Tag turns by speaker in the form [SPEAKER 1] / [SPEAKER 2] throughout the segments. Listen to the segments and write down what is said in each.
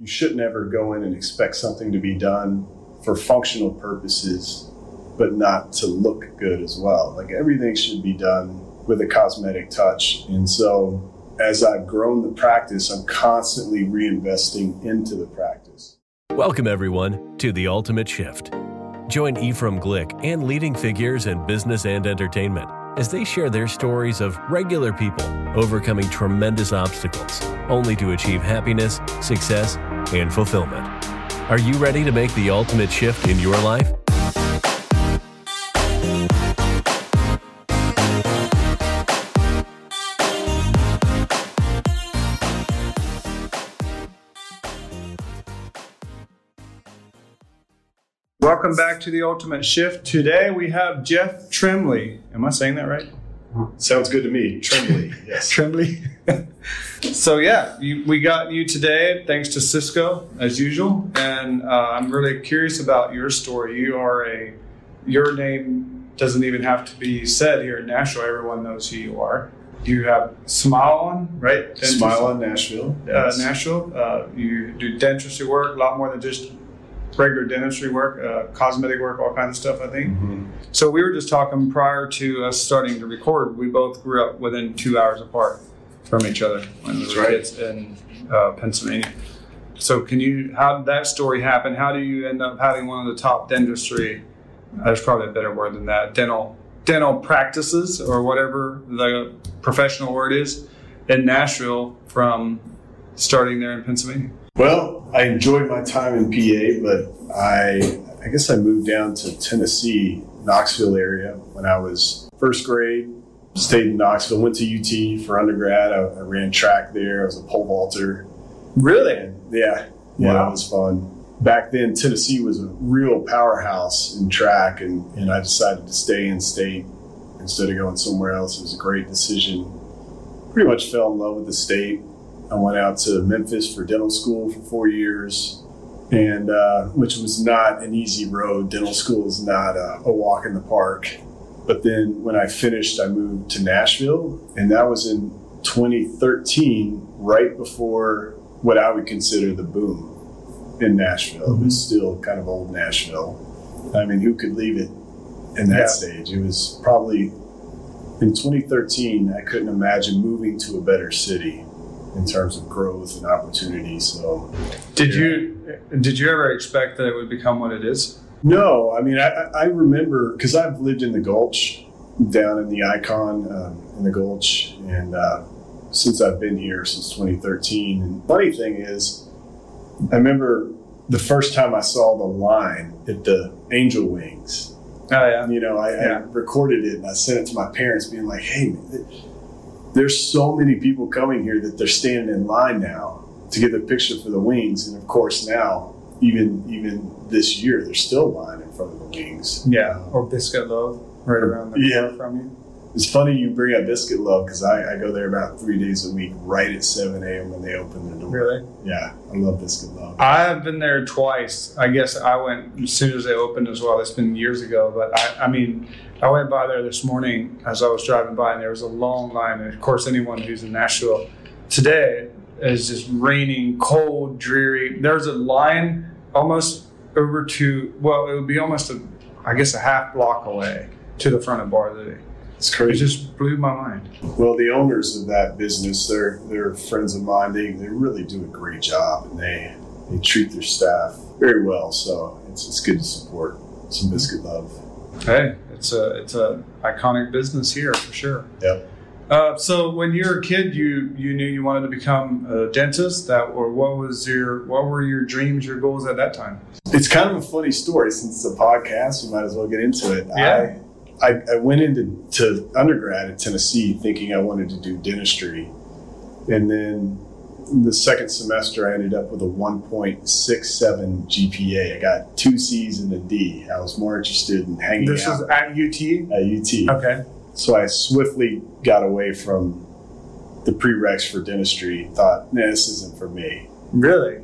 [SPEAKER 1] you shouldn't ever go in and expect something to be done for functional purposes, but not to look good as well. Like everything should be done with a cosmetic touch. And so as I've grown the practice, I'm constantly reinvesting into the practice.
[SPEAKER 2] Welcome, everyone, to The Ultimate Shift. Join Ephraim Glick and leading figures in business and entertainment as they share their stories of regular people overcoming tremendous obstacles only to achieve happiness, success, and fulfillment. Are you ready to make the ultimate shift in your life?
[SPEAKER 3] Welcome back to the Ultimate Shift. Today we have Jeff Trembley. Am I saying that right?
[SPEAKER 1] Sounds good to me. Trembley, yes.
[SPEAKER 3] Trembley. so yeah, you, we got you today thanks to Cisco as usual, and uh, I'm really curious about your story. You are a your name doesn't even have to be said here in Nashville. Everyone knows who you are. You have Smile on, right?
[SPEAKER 1] Smile on Nashville.
[SPEAKER 3] uh. Nashville. Uh, you do dentistry work, a lot more than just regular dentistry work, uh, cosmetic work, all kinds of stuff. I think.
[SPEAKER 1] Mhm.
[SPEAKER 3] So we were just talking prior to us starting to record. We both grew up within two hours apart from each other when we were kids in uh, Pennsylvania. So can you? How did that story happen? How do you end up having one of the top dentistry? There's probably a better word than that. Dental dental practices or whatever the professional word is in Nashville from starting there in Pennsylvania.
[SPEAKER 1] Well, I enjoyed my time in PA, but I I guess I moved down to Tennessee, Knoxville area when I was first grade. Stayed in Knoxville, went to UT for undergrad. I, I ran track there. I was a pole vaulter.
[SPEAKER 3] Really?
[SPEAKER 1] And yeah, yeah,
[SPEAKER 3] Wow.
[SPEAKER 1] that was fun. Back then, Tennessee was a real powerhouse in track, and, and I decided to stay in state instead of going somewhere else. It was a great decision. Pretty much fell in love with the state. I went out to Memphis for dental school for four years, and uh, which was not an easy road. Dental school is not a, a walk in the park. But then when I finished, I moved to Nashville, and that was in 2013, right before what I would consider the boom in Nashville. It was still kind of old Nashville. I mean, who could leave it in that
[SPEAKER 3] Yeah.
[SPEAKER 1] stage? It was probably in 2013. I couldn't imagine moving to a better city in terms of growth and opportunity. So,
[SPEAKER 3] Did
[SPEAKER 1] Yeah.
[SPEAKER 3] you did you ever expect that it would become what it is?
[SPEAKER 1] no, I mean, I, I remember because I've lived in the Gulch, down in the Icon um, in the Gulch, and uh, since I've been here since 2013. And funny thing is, I remember the first time I saw the line at the Angel Wings.
[SPEAKER 3] Oh yeah.
[SPEAKER 1] You know, I, I recorded it and I sent it to my parents, being like, "Hey, man, there's so many people coming here that they're standing in line now to get a picture for the wings." And of course, now even even this year, there's still line in front of the wings.
[SPEAKER 3] Yeah. Or Biscuit Love, right around the
[SPEAKER 1] Yeah.
[SPEAKER 3] corner from you.
[SPEAKER 1] It's funny you bring up Biscuit Love because I, I go there about three days a week, right at 7 a.m. when they open the door.
[SPEAKER 3] Really?
[SPEAKER 1] Yeah, I love Biscuit Love.
[SPEAKER 3] I have been there twice. I guess I went as soon as they opened as well. It's been years ago, but I, I mean, I went by there this morning as I was driving by, and there was a long line. And of course, anyone who's in Nashville today is just raining, cold, dreary. There's a line almost over to well, it would be almost a, I guess, a half block away to the front of Bar Louie.
[SPEAKER 1] It's crazy.
[SPEAKER 3] It just blew my mind.
[SPEAKER 1] Well, the owners of that business, they're they're friends of mine. They they really do a great job, and they they treat their staff very well. So it's it's good to support some Biscuit Love.
[SPEAKER 3] Hey, it's a it's a iconic business here for sure.
[SPEAKER 1] Yep.
[SPEAKER 3] Uh, so when you were a kid, you you knew you wanted to become a dentist. That or what was your what were your dreams, your goals at that time?
[SPEAKER 1] It's kind of a funny story since it's a podcast. We might as well get into it.
[SPEAKER 3] Yeah.
[SPEAKER 1] I, I, I went into to undergrad at Tennessee thinking I wanted to do dentistry. And then the second semester, I ended up with a 1.67 GPA. I got two C's and a D. I was more interested in hanging
[SPEAKER 3] This
[SPEAKER 1] out
[SPEAKER 3] was at UT.
[SPEAKER 1] at UT.
[SPEAKER 3] Okay.
[SPEAKER 1] So I swiftly got away from the prereqs for dentistry. Thought, nah, this isn't for me.
[SPEAKER 3] Really?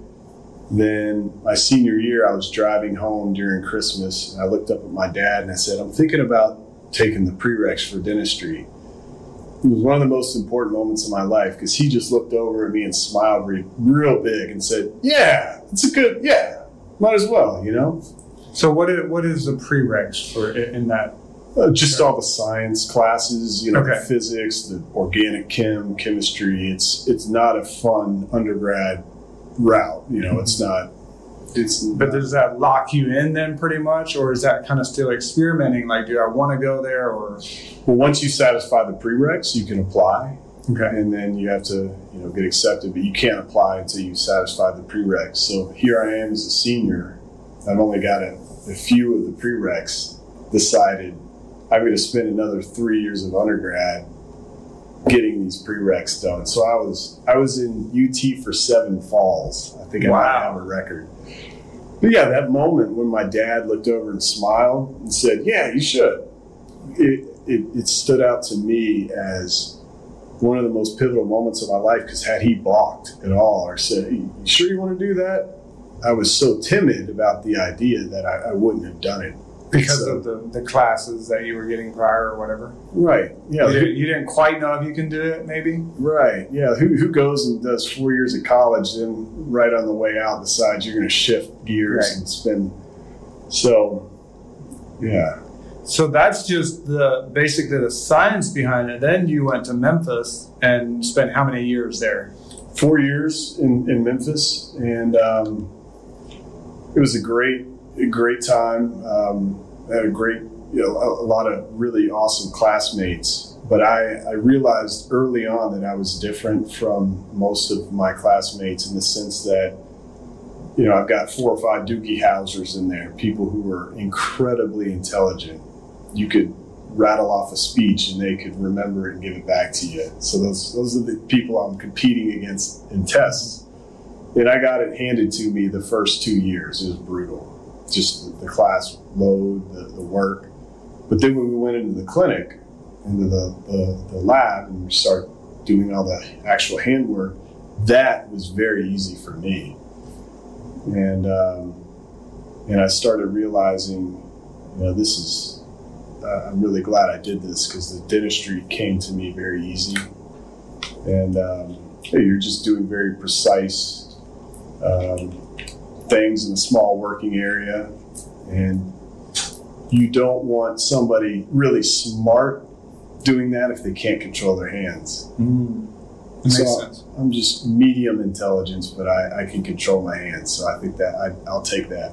[SPEAKER 1] Then my senior year, I was driving home during Christmas. And I looked up at my dad and I said, I'm thinking about taking the prereqs for dentistry. It was one of the most important moments of my life because he just looked over at me and smiled re- real big and said, "Yeah, it's a good, yeah, might as well," you know.
[SPEAKER 3] So what is, what is the prereqs for in that?
[SPEAKER 1] Uh, just all the science classes, you know,
[SPEAKER 3] Okay.
[SPEAKER 1] the physics, the organic chem, chemistry. It's it's not a fun undergrad route. You know, it's not. It's
[SPEAKER 3] But does that lock you in then pretty much, or is that kind of still experimenting? Like, do I want to go there, or
[SPEAKER 1] well, once you satisfy the prereqs, you can apply.
[SPEAKER 3] okay?
[SPEAKER 1] and then you have to you know get accepted but you can't apply until you satisfy the prereqs so here i am as a senior i've only got a, a few of the prereqs decided i'm going to spend another three years of undergrad getting these prereqs done. So i was i was in ut for seven falls. I think i might have a record. But yeah that moment when my dad looked over and smiled and said yeah you should. It, it, it stood out to me as one of the most pivotal moments of my life because had he balked at all or said, "You sure you want to do that?" I was so timid about the idea that I, I wouldn't have done it
[SPEAKER 3] Because
[SPEAKER 1] So-
[SPEAKER 3] of the, the classes that you were getting prior or whatever.
[SPEAKER 1] right. Yeah,
[SPEAKER 3] You, you didn't quite know if you can do it, maybe.
[SPEAKER 1] right. Yeah, who, who goes and does four years of college, then right on the way out decides you're going to shift gears
[SPEAKER 3] Right.
[SPEAKER 1] and spend. So, yeah,
[SPEAKER 3] So that's just the basically the science behind it. Then you went to Memphis and spent how many years there?
[SPEAKER 1] four years in, in Memphis, and um, it was a great, a great time. Um, had a great, you know, a, a lot of really awesome classmates. But I, I realized early on that I was different from most of my classmates in the sense that, you know, I've got four or five Doogie Housers in there, people who were incredibly intelligent. You could rattle off a speech and they could remember it and give it back to you. So those those are the people I'm competing against in tests. And I got it handed to me the first two years. It was brutal. Just the class load, the, the work. But then when we went into the clinic, into the, the, the lab, and we start doing all the actual handwork, that was very easy for me. And um, and I started realizing, you know, this is uh, I'm really glad I did this because the dentistry came to me very easy, and um, you're just doing very precise um, things in a small working area, and you don't want somebody really smart doing that if they can't control their hands.
[SPEAKER 3] It makes
[SPEAKER 1] So-
[SPEAKER 3] sense.
[SPEAKER 1] I'm just medium intelligence, but I, I can control my hands, so I think that I, I'll take that.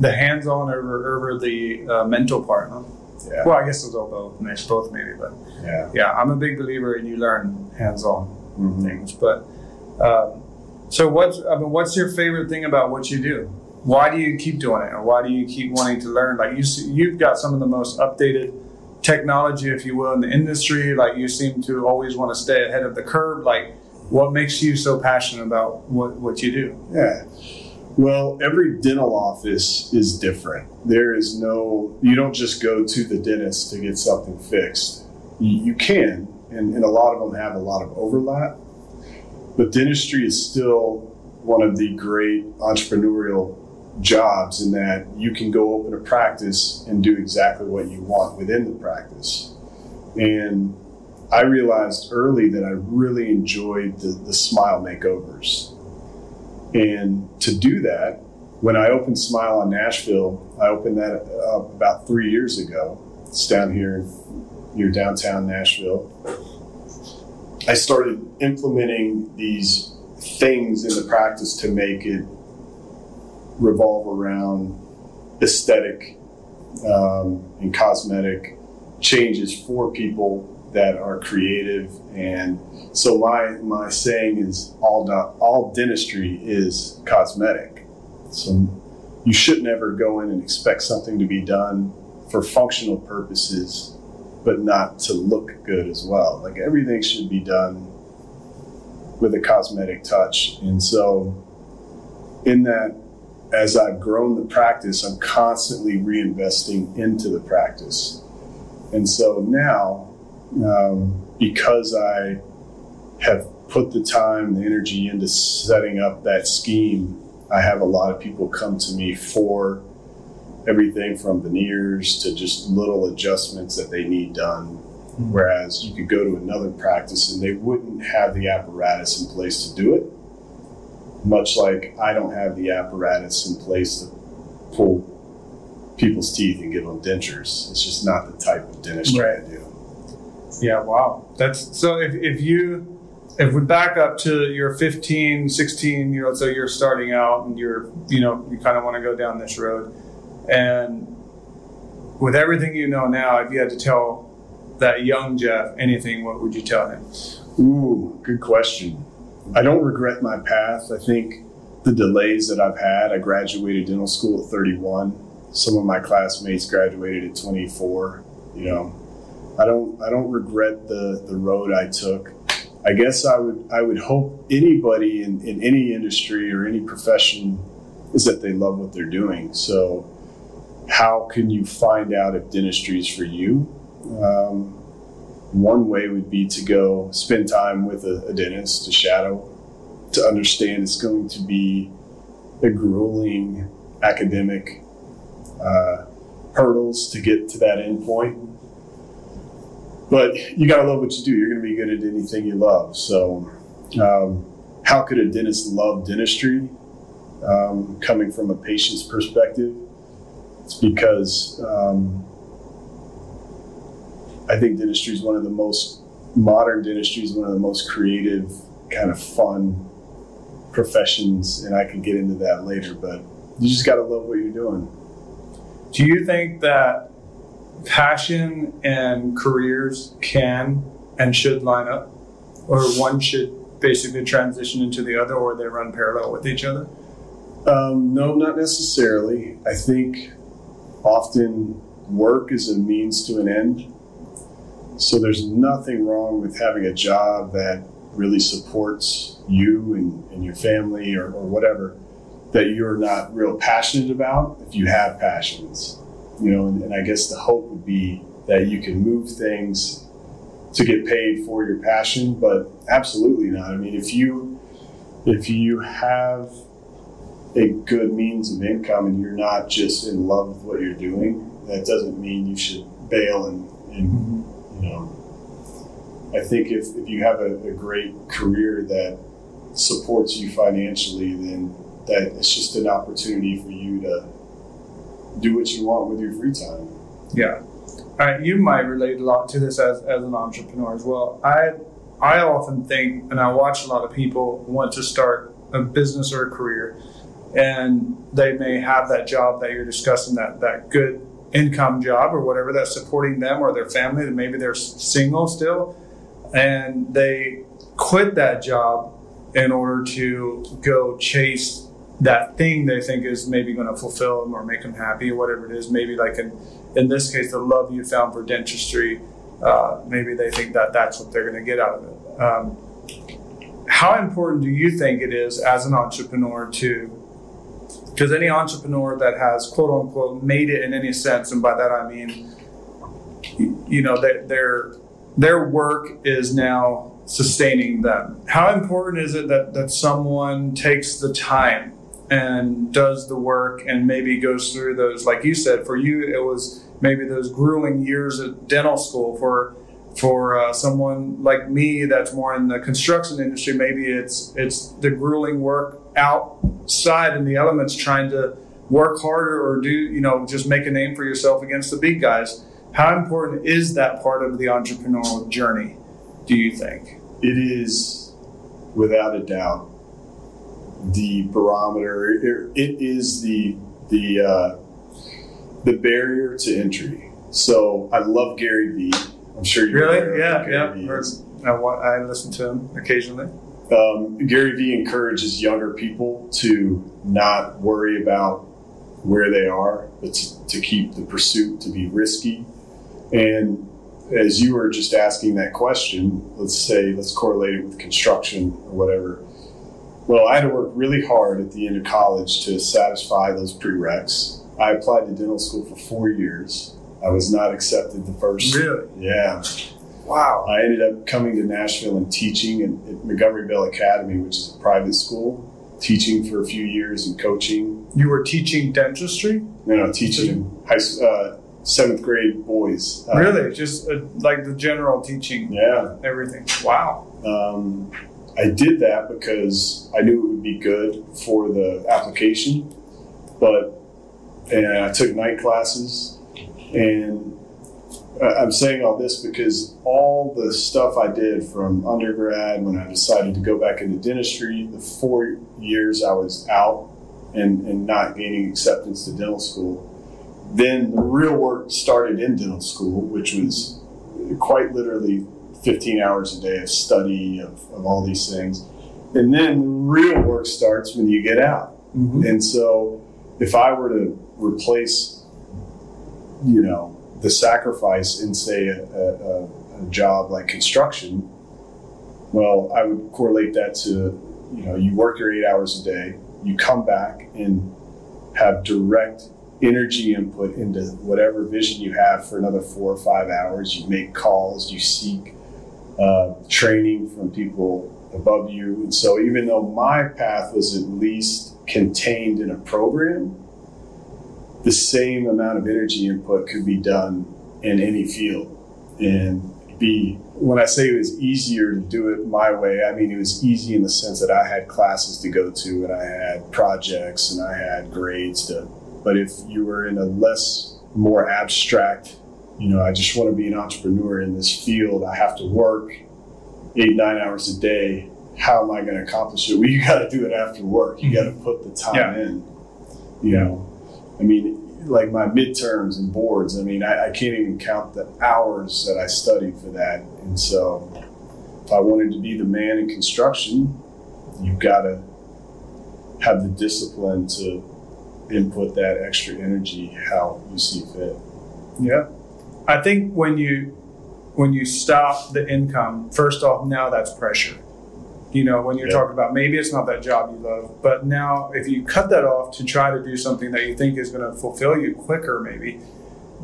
[SPEAKER 3] The hands-on over over the uh, mental part, huh?
[SPEAKER 1] Yeah,
[SPEAKER 3] Well, I guess it's are both, both maybe, but
[SPEAKER 1] yeah.
[SPEAKER 3] yeah, I'm a big believer in you learn hands-on
[SPEAKER 1] Mhm.
[SPEAKER 3] things. But um, so what's I mean, what's your favorite thing about what you do? Why do you keep doing it, or why do you keep wanting to learn? Like you, you've got some of the most updated technology, if you will, in the industry. Like you seem to always want to stay ahead of the curve. Like, what makes you so passionate about what what you do?
[SPEAKER 1] Yeah. Well, every dental office is different. There is no, you don't just go to the dentist to get something fixed. You, you can, and, and a lot of them have a lot of overlap. But dentistry is still one of the great entrepreneurial jobs in that you can go open a practice and do exactly what you want within the practice. And I realized early that I really enjoyed the, the smile makeovers. And to do that, when I opened Smile on Nashville, I opened that up about three years ago. It's down here near downtown Nashville. I started implementing these things in the practice to make it revolve around aesthetic um, and cosmetic changes for people that are creative and so my my saying is all all dentistry is cosmetic. So you should never go in and expect something to be done for functional purposes, but not to look good as well. Like everything should be done with a cosmetic touch. And so in that as I've grown the practice, I'm constantly reinvesting into the practice. And so now, um, because I have put the time and the energy into setting up that scheme, I have a lot of people come to me for everything from veneers to just little adjustments that they need done. Hmm. Whereas you could go to another practice and they wouldn't have the apparatus in place to do it. Much like I don't have the apparatus in place to pull people's teeth and give them dentures. It's just not the type of dentistry
[SPEAKER 3] Right.
[SPEAKER 1] I do.
[SPEAKER 3] Yeah, wow. That's so if, if you if we back up to your 15, 16 year old, so you're starting out and you're, you know, you kind of want to go down this road. And with everything you know now, if you had to tell that young Jeff anything, what would you tell him?
[SPEAKER 1] Ooh, good question. I don't regret my path. I think the delays that I've had, I graduated dental school at 31. Some of my classmates graduated at 24. You know, I don't I don't regret the the road I took. I guess I would I would hope anybody in, in any industry or any profession is that they love what they're doing. So how can you find out if dentistry is for you? Um, one way would be to go spend time with a, a dentist, to shadow, to understand it's going to be a grueling academic uh, hurdles to get to that end point. But you got to love what you do. You're going to be good at anything you love. So, um, how could a dentist love dentistry? Um, coming from a patient's perspective, it's because um, I think dentistry is one of the most modern dentistry is one of the most creative, kind of fun professions, and I can get into that later. But you just got to love what you're doing.
[SPEAKER 3] Do you think that passion and careers can and should line up, or one should basically transition into the other, or they run parallel with each other?
[SPEAKER 1] Um, no, not necessarily. I think often work is a means to an end. So there's nothing wrong with having a job that really supports you and, and your family or, or whatever that you're not real passionate about if you have passions. You know, and, and I guess the hope would be that you can move things to get paid for your passion, but absolutely not. I mean, if you if you have a good means of income and you're not just in love with what you're doing, that doesn't mean you should bail and, and you know. I think if, if you have a, a great career that supports you financially, then that it's just an opportunity for you to do what you want with your free time.
[SPEAKER 3] Yeah. Right, you might relate a lot to this as, as an entrepreneur as well. I I often think, and I watch a lot of people want to start a business or a career, and they may have that job that you're discussing, that that good income job or whatever that's supporting them or their family. And maybe they're single still, and they quit that job in order to go chase that thing they think is maybe going to fulfill them or make them happy or whatever it is. Maybe like in in this case, the love you found for dentistry. Uh, maybe they think that that's what they're going to get out of it. Um, how important do you think it is as an entrepreneur to? Because any entrepreneur that has quote unquote made it in any sense, and by that I mean, you, know, their their their work is now sustaining them. How important is it that that someone takes the time and does the work and maybe goes through those like you said for you it was maybe those grueling years at dental school for for uh, someone like me that's more in the construction industry maybe it's it's the grueling work outside in the elements trying to work harder or do you know just make a name for yourself against the big guys how important is that part of the entrepreneurial journey do you think
[SPEAKER 1] It is, without a doubt, the barometer. It, it is the the uh, the barrier to entry. So I love Gary Vee. I'm sure you're
[SPEAKER 3] really yeah yeah
[SPEAKER 1] Vee
[SPEAKER 3] Or-
[SPEAKER 1] is.
[SPEAKER 3] I, I listen to him occasionally
[SPEAKER 1] Um, Gary Vee encourages younger people to not worry about where they are, but to, to keep the pursuit to be risky. And as you were just asking that question, let's say, let's correlate it with construction or whatever. Well, I had to work really hard at the end of college to satisfy those prereqs. I applied to dental school for four years. I was not accepted the first.
[SPEAKER 3] really
[SPEAKER 1] Yeah.
[SPEAKER 3] Wow
[SPEAKER 1] I ended up coming to Nashville and teaching at, at Montgomery Bell Academy, which is a private school, teaching for a few years and coaching.
[SPEAKER 3] you were teaching dentistry
[SPEAKER 1] No, know, teaching high uh, seventh grade boys. Uh,
[SPEAKER 3] really, just uh, like the general teaching,
[SPEAKER 1] Yeah.
[SPEAKER 3] everything. Wow.
[SPEAKER 1] Um, I did that because I knew it would be good for the application, but and I took night classes, and I'm saying all this because all the stuff I did from undergrad when I decided to go back into dentistry, the four years I was out and, and not gaining acceptance to dental school, then the real work started in dental school, which was quite literally 15 hours a day of study of, of all these things. And then the real work starts when you get out. Mm-hmm. And so if I were to replace, you know, the sacrifice in, say, a, a, a job like construction, well, I would correlate that to, you know, you work your eight hours a day, you come back and have direct energy input into whatever vision you have for another four or five hours. You make calls, you seek uh, training from people above you. And so, even though my path was at least contained in a program, the same amount of energy input could be done in any field. And be when I say it was easier to do it my way, I mean it was easy in the sense that I had classes to go to and I had projects and I had grades to. But if you were in a less, more abstract, you know, I just want to be an entrepreneur in this field, I have to work eight, nine hours a day. How am I going to accomplish it? Well, you got to do it after work. You mm-hmm. got to put the time
[SPEAKER 3] Yeah.
[SPEAKER 1] in. You know, I mean, like my midterms and boards, I mean, I, I can't even count the hours that I studied for that. And so, if I wanted to be the man in construction, you've got to have the discipline to input that extra energy how you see fit.
[SPEAKER 3] Yeah. I think when you when you stop the income, first off, now that's pressure. You know, when you're talking about maybe it's not that job you love, but now if you cut that off to try to do something that you think is going to fulfill you quicker, maybe,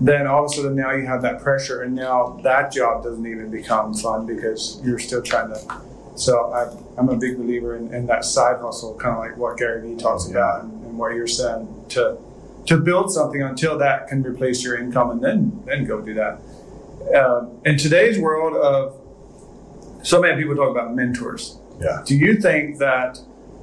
[SPEAKER 3] then all of a sudden now you have that pressure, and now that job doesn't even become fun because you're still trying to. So I, I'm a big believer in, in that side hustle, kind of like what Gary Vee talks
[SPEAKER 1] Yeah.
[SPEAKER 3] about and, and what you're saying to to build something until that can replace your income, and then then go do that. Um, in today's world of so many people talk about mentors.
[SPEAKER 1] Yeah.
[SPEAKER 3] Do you think that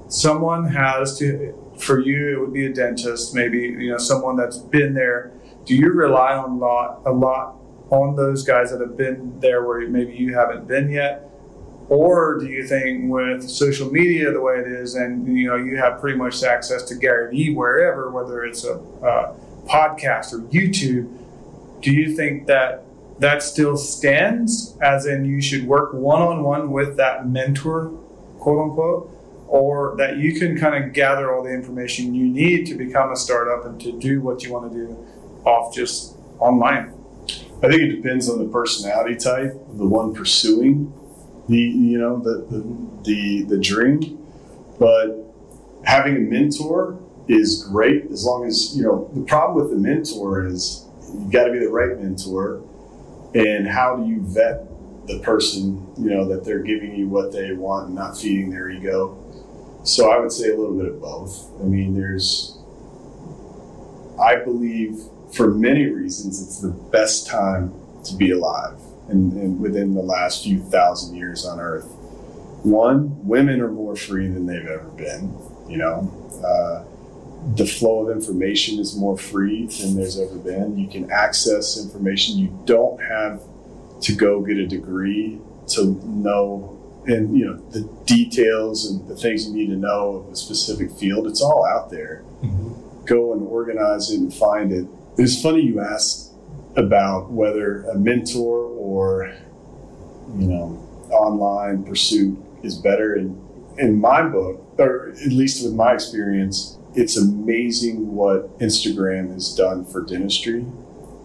[SPEAKER 3] someone has to, for you, it would be a dentist, maybe you know someone that's been there. Do you rely on a lot, a lot on those guys that have been there where maybe you haven't been yet, or do you think with social media the way it is, and you know you have pretty much access to Gary Vee wherever, whether it's a podcast or YouTube, do you think that that still stands as in you should work one-on-one with that mentor quote unquote or that you can kind of gather all the information you need to become a startup and to do what you want to do off just online
[SPEAKER 1] I think it depends on the personality type the one pursuing the you know the the the, the dream. But having a mentor is great as long as you know the problem with the mentor is you've got to be the right mentor, and how do you vet the person you know that they're giving you what they want and not feeding their ego. So I would say a little bit of both. I mean, there's I believe for many reasons, it's the best time to be alive and, and within the last few thousand years on Earth. One, women are more free than they've ever been. You know, uh, the flow of information is more free than there's ever been. You can access information. You don't have to go get a degree to know and you know the details and the things you need to know of a specific field. It's all out there. Mm-hmm. Go and organize it and find it. It's funny you asked about whether a mentor or you know online pursuit is better. In in my book, or at least with my experience, it's amazing what Instagram has done for dentistry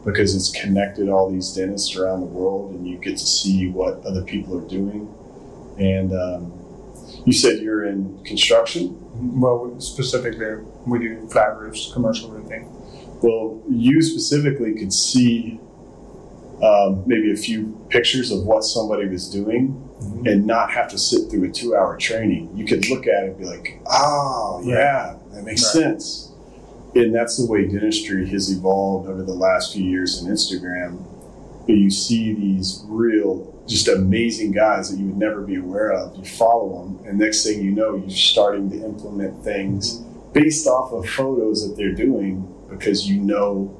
[SPEAKER 1] because it's connected all these dentists around the world, and you get to see what other people are doing. And um, you said you're in construction.
[SPEAKER 3] well specifically we do flat roofs commercial roofing
[SPEAKER 1] Well, you specifically could see um, maybe a few pictures of what somebody was doing and not have to sit through a two hour training. You could look at it and be like, oh, yeah, that makes
[SPEAKER 3] Right.
[SPEAKER 1] sense. And that's the way dentistry has evolved over the last few years in Instagram. But you see these real, just amazing guys that you would never be aware of. You follow them, and next thing you know, you're starting to implement things based off of photos that they're doing because you know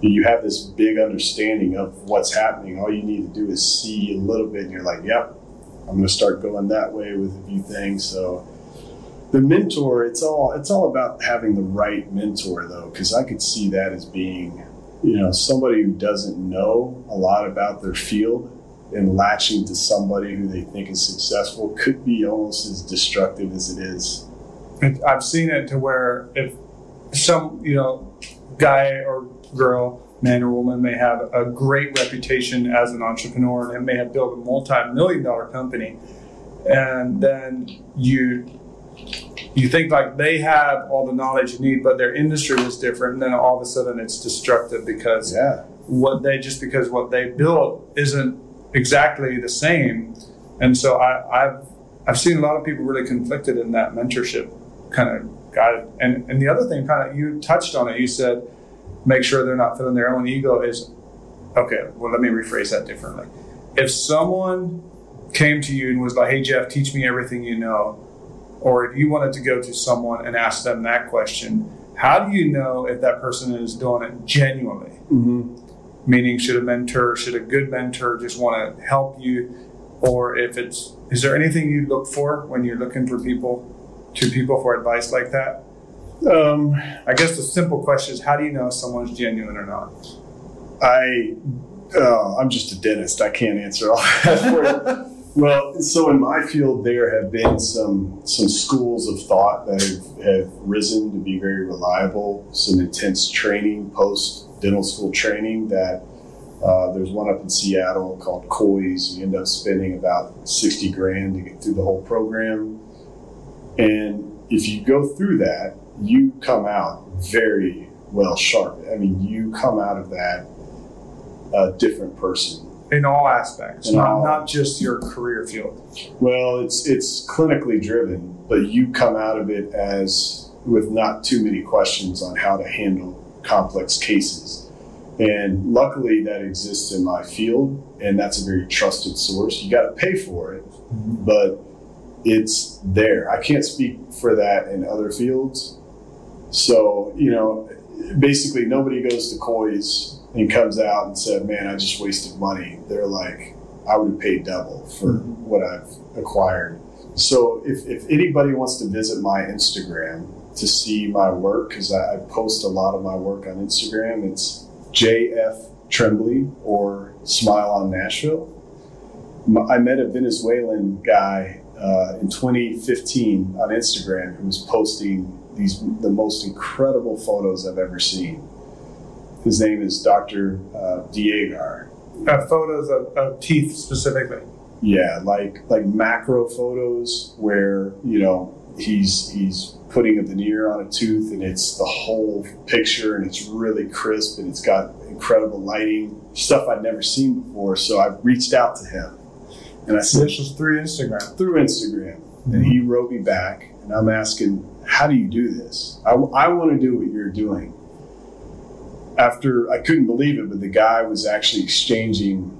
[SPEAKER 1] you have this big understanding of what's happening. All you need to do is see a little bit, and you're like, "Yep, I'm going to start going that way with a few things." So the mentor, it's all it's all about having the right mentor, though, because I could see that as being, you know, somebody who doesn't know a lot about their field and latching to somebody who they think is successful could be almost as destructive as it is.
[SPEAKER 3] I've seen it to where if some, you know, guy or girl, man or woman may have a great reputation as an entrepreneur and may have built a multi-million dollar company, and then you you think like they have all the knowledge you need, but their industry is different, and then all of a sudden it's destructive because
[SPEAKER 1] Yeah.
[SPEAKER 3] what they just because what they built isn't exactly the same, and so I, I've I've seen a lot of people really conflicted in that mentorship kind of guide. And and the other thing, kind of you touched on it. You said make sure they're not filling their own ego. Is okay. Well, let me rephrase that differently. If someone came to you and was like, "Hey, Jeff, teach me everything you know," or if you wanted to go to someone and ask them that question, how do you know if that person is doing it genuinely?
[SPEAKER 1] Mm-hmm.
[SPEAKER 3] Meaning, should a mentor, should a good mentor just want to help you, or if it's, is there anything you look for when you're looking for people, to people for advice like that?
[SPEAKER 1] Um,
[SPEAKER 3] I guess the simple question is, how do you know if someone's genuine or not?
[SPEAKER 1] I, uh, I'm just a dentist. I can't answer all that for you. Well, so in my field, there have been some some schools of thought that have, have risen to be very reliable. Some intense training, post dental school training. That uh, there's one up in Seattle called Kois. You end up spending about sixty grand to get through the whole program, and if you go through that, you come out very well sharp. I mean, you come out of that a different person
[SPEAKER 3] In all aspects,
[SPEAKER 1] In
[SPEAKER 3] not,
[SPEAKER 1] all-
[SPEAKER 3] not just your career field.
[SPEAKER 1] Well, it's it's clinically driven, but you come out of it as with not too many questions on how to handle complex cases. And luckily that exists in my field and that's a very trusted source. You got to pay for it, mm-hmm. but it's there. I can't speak for that in other fields. So, you know, basically nobody goes to Kois and comes out and said, "Man, I just wasted money." They're like, "I would have paid double for what I've acquired." So, if, if anybody wants to visit my Instagram to see my work, because I, I post a lot of my work on Instagram, it's JF Trembley or Smile on Nashville. I met a Venezuelan guy uh, in 2015 on Instagram who was posting these the most incredible photos I've ever seen. His name is Dr. Uh, Diegar.
[SPEAKER 3] Uh, photos of, of teeth specifically.
[SPEAKER 1] Yeah, like like macro photos where you know he's he's putting a veneer on a tooth and it's the whole picture and it's really crisp and it's got incredible lighting stuff I'd never seen before. So I reached out to him and I said
[SPEAKER 3] This was through Instagram.
[SPEAKER 1] through Instagram, and he wrote me back, and I'm asking, "How do you do this? I, I want to do what you're doing." After I couldn't believe it, but the guy was actually exchanging,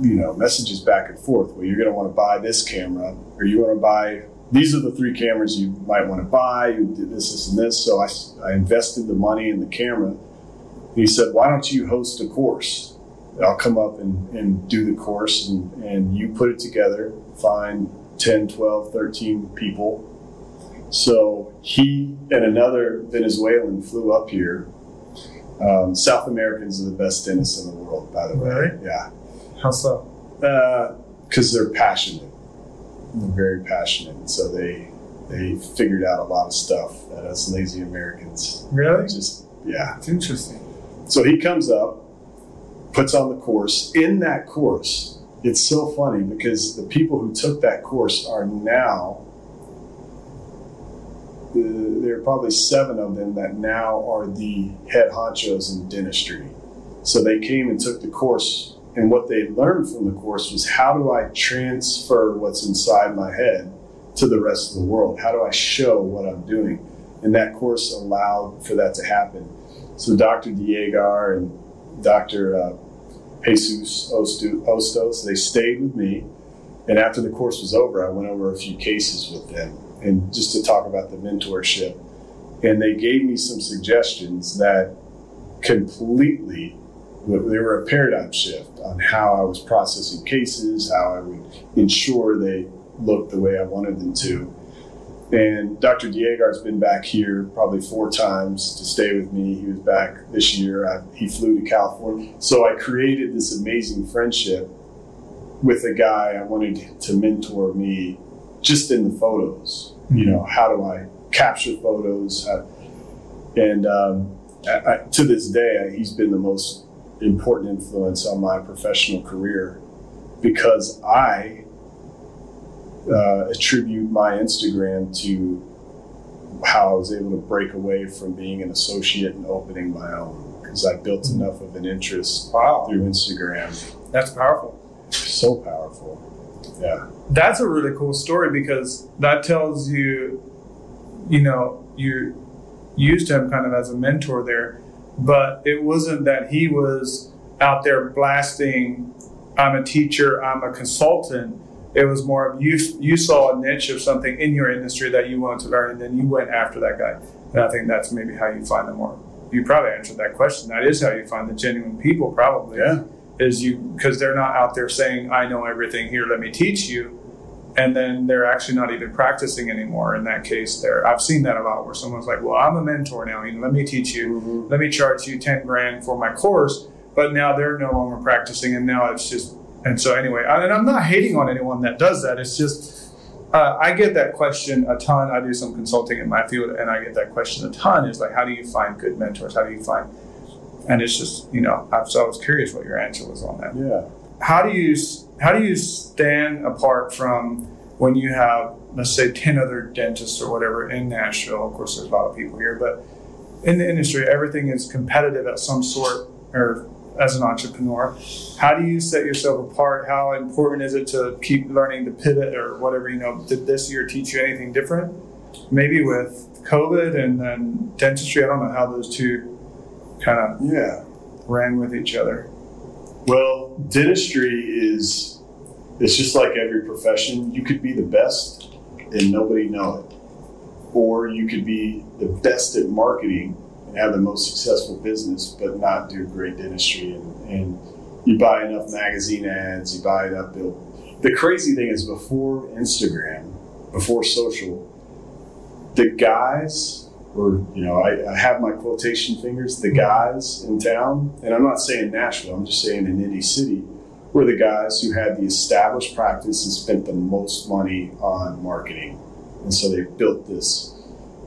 [SPEAKER 1] you know, messages back and forth. Well, you're going to want to buy this camera, or you want to buy. These are the three cameras you might want to buy. You did this, this, and this. So I, I invested the money in the camera. He said, "Why don't you host a course?" I'll come up and, and do the course and, and you put it together, find 10, 12, 13 people. So he and another Venezuelan flew up here. Um, South Americans are the best dentists in the world, by the way.
[SPEAKER 3] Really?
[SPEAKER 1] Yeah.
[SPEAKER 3] How so?
[SPEAKER 1] Because they're passionate. They're very passionate. So they they figured out a lot of stuff that us lazy Americans
[SPEAKER 3] Really?
[SPEAKER 1] just, yeah.
[SPEAKER 3] It's interesting.
[SPEAKER 1] So he comes up, puts on the course. In that course, it's so funny because the people who took that course are now, uh, there are probably seven of them that now are the head honchos in dentistry. So they came and took the course, and what they learned from the course was how do I transfer what's inside my head to the rest of the world? How do I show what I'm doing? and that course allowed for that to happen. So Dr. Diegar and Dr. Uh, Jesus Ostos, they stayed with me. And after the course was over, I went over a few cases with them and just to talk about the mentorship. And they gave me some suggestions that completely they were a paradigm shift on how I was processing cases, how I would ensure they looked the way I wanted them to. And Dr. Diegar's been back here probably four times to stay with me. He was back this year. I, he flew to California. So I created this amazing friendship with a guy I wanted to mentor me just in the photos. You know, how do I capture photos? How, and um, I, I, to this day, he's been the most important influence on my professional career because I uh, attribute my Instagram to how I was able to break away from being an associate and opening my own because I built enough of an interest
[SPEAKER 3] wow.
[SPEAKER 1] through Instagram.
[SPEAKER 3] That's powerful.
[SPEAKER 1] So powerful. Yeah.
[SPEAKER 3] That's a really cool story because that tells you, you know, you used him kind of as a mentor there, but it wasn't that he was out there blasting, I'm a teacher, I'm a consultant it was more of you you saw a niche of something in your industry that you wanted to learn, and then you went after that guy. And I think that's maybe how you find the more. You probably answered that question. That is how you find the genuine people, probably.
[SPEAKER 1] Yeah.
[SPEAKER 3] Is you because they're not out there saying, "I know everything here. Let me teach you," and then they're actually not even practicing anymore. In that case, there I've seen that a lot where someone's like, "Well, I'm a mentor now. You know, let me teach you. Mm-hmm. Let me charge you ten grand for my course." But now they're no longer practicing, and now it's just and so, anyway, and I'm not hating on anyone that does that. It's just uh, I get that question a ton. I do some consulting in my field, and I get that question a ton. Is like, how do you find good mentors? How do you find? And it's just you know, I, so I was curious what your answer was on that.
[SPEAKER 1] Yeah.
[SPEAKER 3] How do you how do you stand apart from when you have let's say ten other dentists or whatever in Nashville? Of course, there's a lot of people here, but in the industry, everything is competitive at some sort or as an entrepreneur. How do you set yourself apart? How important is it to keep learning to pivot or whatever? You know, did this year teach you anything different? Maybe with COVID and then dentistry. I don't know how those two kind of
[SPEAKER 1] yeah
[SPEAKER 3] ran with each other.
[SPEAKER 1] Well, dentistry is it's just like every profession. You could be the best and nobody know it, or you could be the best at marketing and have the most successful business but not do great dentistry and, and you buy enough magazine ads you buy enough bill the crazy thing is before instagram before social the guys or you know I, I, have my quotation fingers the mm-hmm. guys in town and i'm not saying nashville i'm just saying in any city were the guys who had the established practice and spent the most money on marketing and so they built this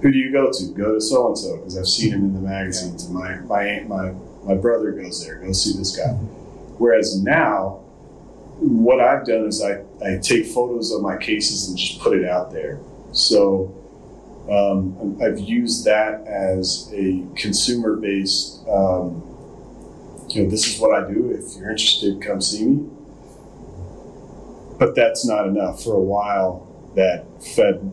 [SPEAKER 1] who do you go to? Go to so and so because I've seen him in the magazines. And my my aunt, my my brother goes there. Go see this guy. Mm-hmm. Whereas now, what I've done is I, I take photos of my cases and just put it out there. So um, I've used that as a consumer based. Um, you know, this is what I do. If you're interested, come see me. But that's not enough. For a while, that fed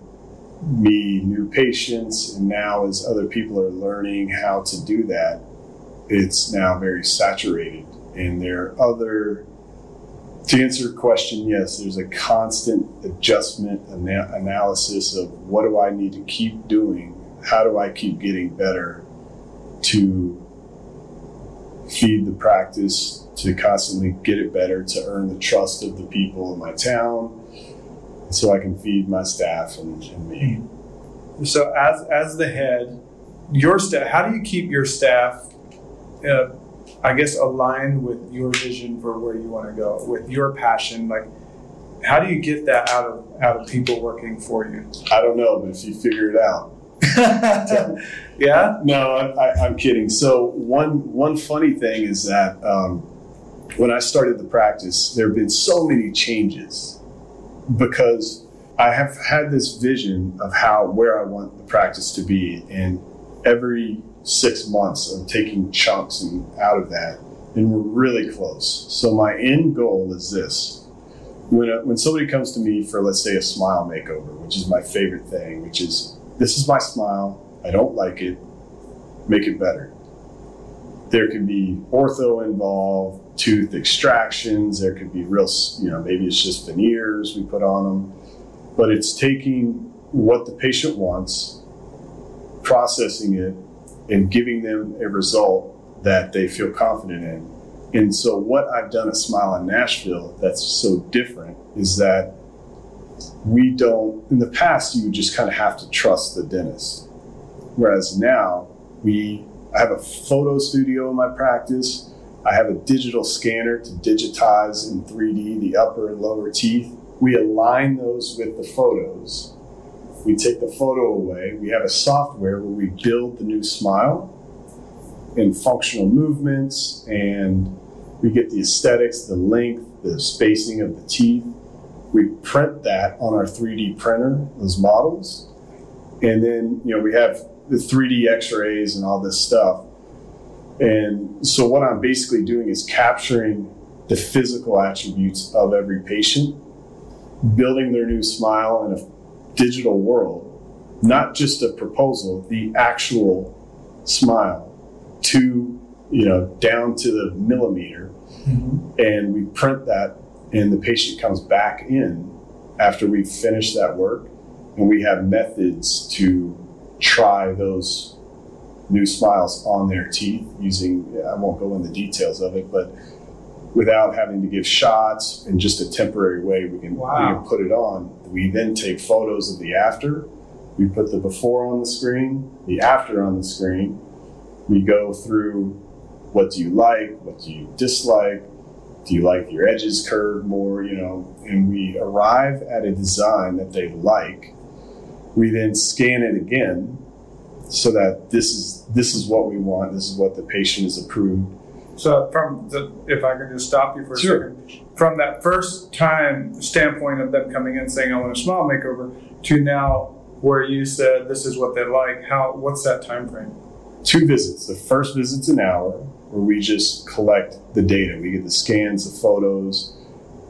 [SPEAKER 1] me new patients, and now as other people are learning how to do that, it's now very saturated. And there are other, to answer your question, yes, there's a constant adjustment ana- analysis of what do I need to keep doing? How do I keep getting better to feed the practice, to constantly get it better, to earn the trust of the people in my town, so I can feed my staff and, and me.
[SPEAKER 3] So, as as the head, your staff, how do you keep your staff, uh, I guess, aligned with your vision for where you want to go, with your passion? Like, how do you get that out of out of people working for you?
[SPEAKER 1] I don't know, but if you figure it out.
[SPEAKER 3] yeah.
[SPEAKER 1] No, I, am kidding. So one one funny thing is that um, when I started the practice, there have been so many changes because I have had this vision of how where I want the practice to be, and every six months I'm taking chunks and out of that, and we're really close. So my end goal is this: when a, when somebody comes to me for let's say a smile makeover, which is my favorite thing, which is this is my smile. I don't like it, make it better. There can be ortho involved, tooth extractions, there could be real, you know, maybe it's just veneers we put on them, but it's taking what the patient wants, processing it, and giving them a result that they feel confident in. And so, what I've done at Smile On Nashville that's so different is that we don't, in the past, you would just kind of have to trust the dentist. Whereas now, we, I have a photo studio in my practice. I have a digital scanner to digitize in 3D the upper and lower teeth. We align those with the photos. We take the photo away. We have a software where we build the new smile and functional movements, and we get the aesthetics, the length, the spacing of the teeth we print that on our 3D printer, those models, and then you know we have the 3D X-rays and all this stuff. And so what I'm basically doing is capturing the physical attributes of every patient, building their new smile in a digital world, not just a proposal, the actual smile to you know down to the millimeter, mm-hmm. and we print that and the patient comes back in after we've finished that work and we have methods to try those new smiles on their teeth using i won't go into the details of it but without having to give shots in just a temporary way we can, wow. we can put it on we then take photos of the after. We put the before on the screen the after on the screen. We go through what do you like what do you dislike do you like your edges curved more you know and we arrive at a design that they like. We then scan it again so that this is this is what we want this is what the patient is approved
[SPEAKER 3] so from the if i can just stop you for a sure. second from that first time standpoint of them coming in saying i want a smile makeover to now where you said this is what they like how what's that time frame
[SPEAKER 1] two visits the first visit's an hour where we just collect the data. We get the scans, the photos.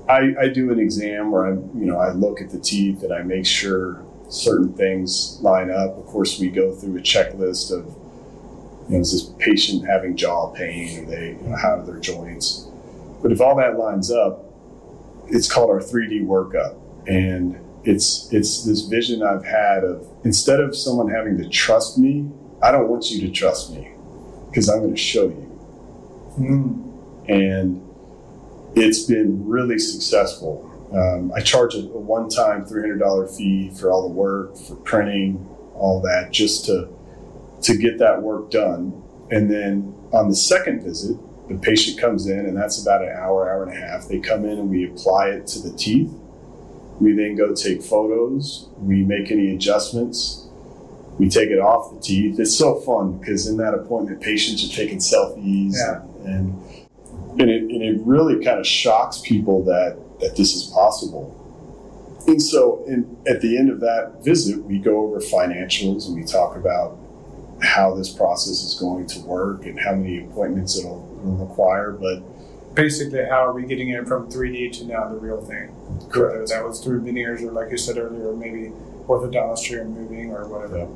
[SPEAKER 1] I, I do an exam where I, you know, I look at the teeth and I make sure certain things line up. Of course, we go through a checklist of, you know, is this patient having jaw pain? Are they, you know, how are their joints? But if all that lines up, it's called our 3D workup, and it's it's this vision I've had of instead of someone having to trust me, I don't want you to trust me because I'm going to show you. Mm. And it's been really successful. Um, I charge a, a one-time $300 fee for all the work, for printing, all that, just to to get that work done. And then on the second visit, the patient comes in, and that's about an hour, hour and a half. They come in and we apply it to the teeth. We then go take photos. We make any adjustments. We take it off the teeth. It's so fun because in that appointment, patients are taking selfies. Yeah and and it, and it really kind of shocks people that that this is possible. And so, in, at the end of that visit, we go over financials and we talk about how this process is going to work and how many appointments it'll, it'll require. But
[SPEAKER 3] basically, how are we getting it from 3D to now the real thing? Correct. Whether that was through veneers or, like you said earlier, maybe orthodontistry or moving or whatever. Yeah.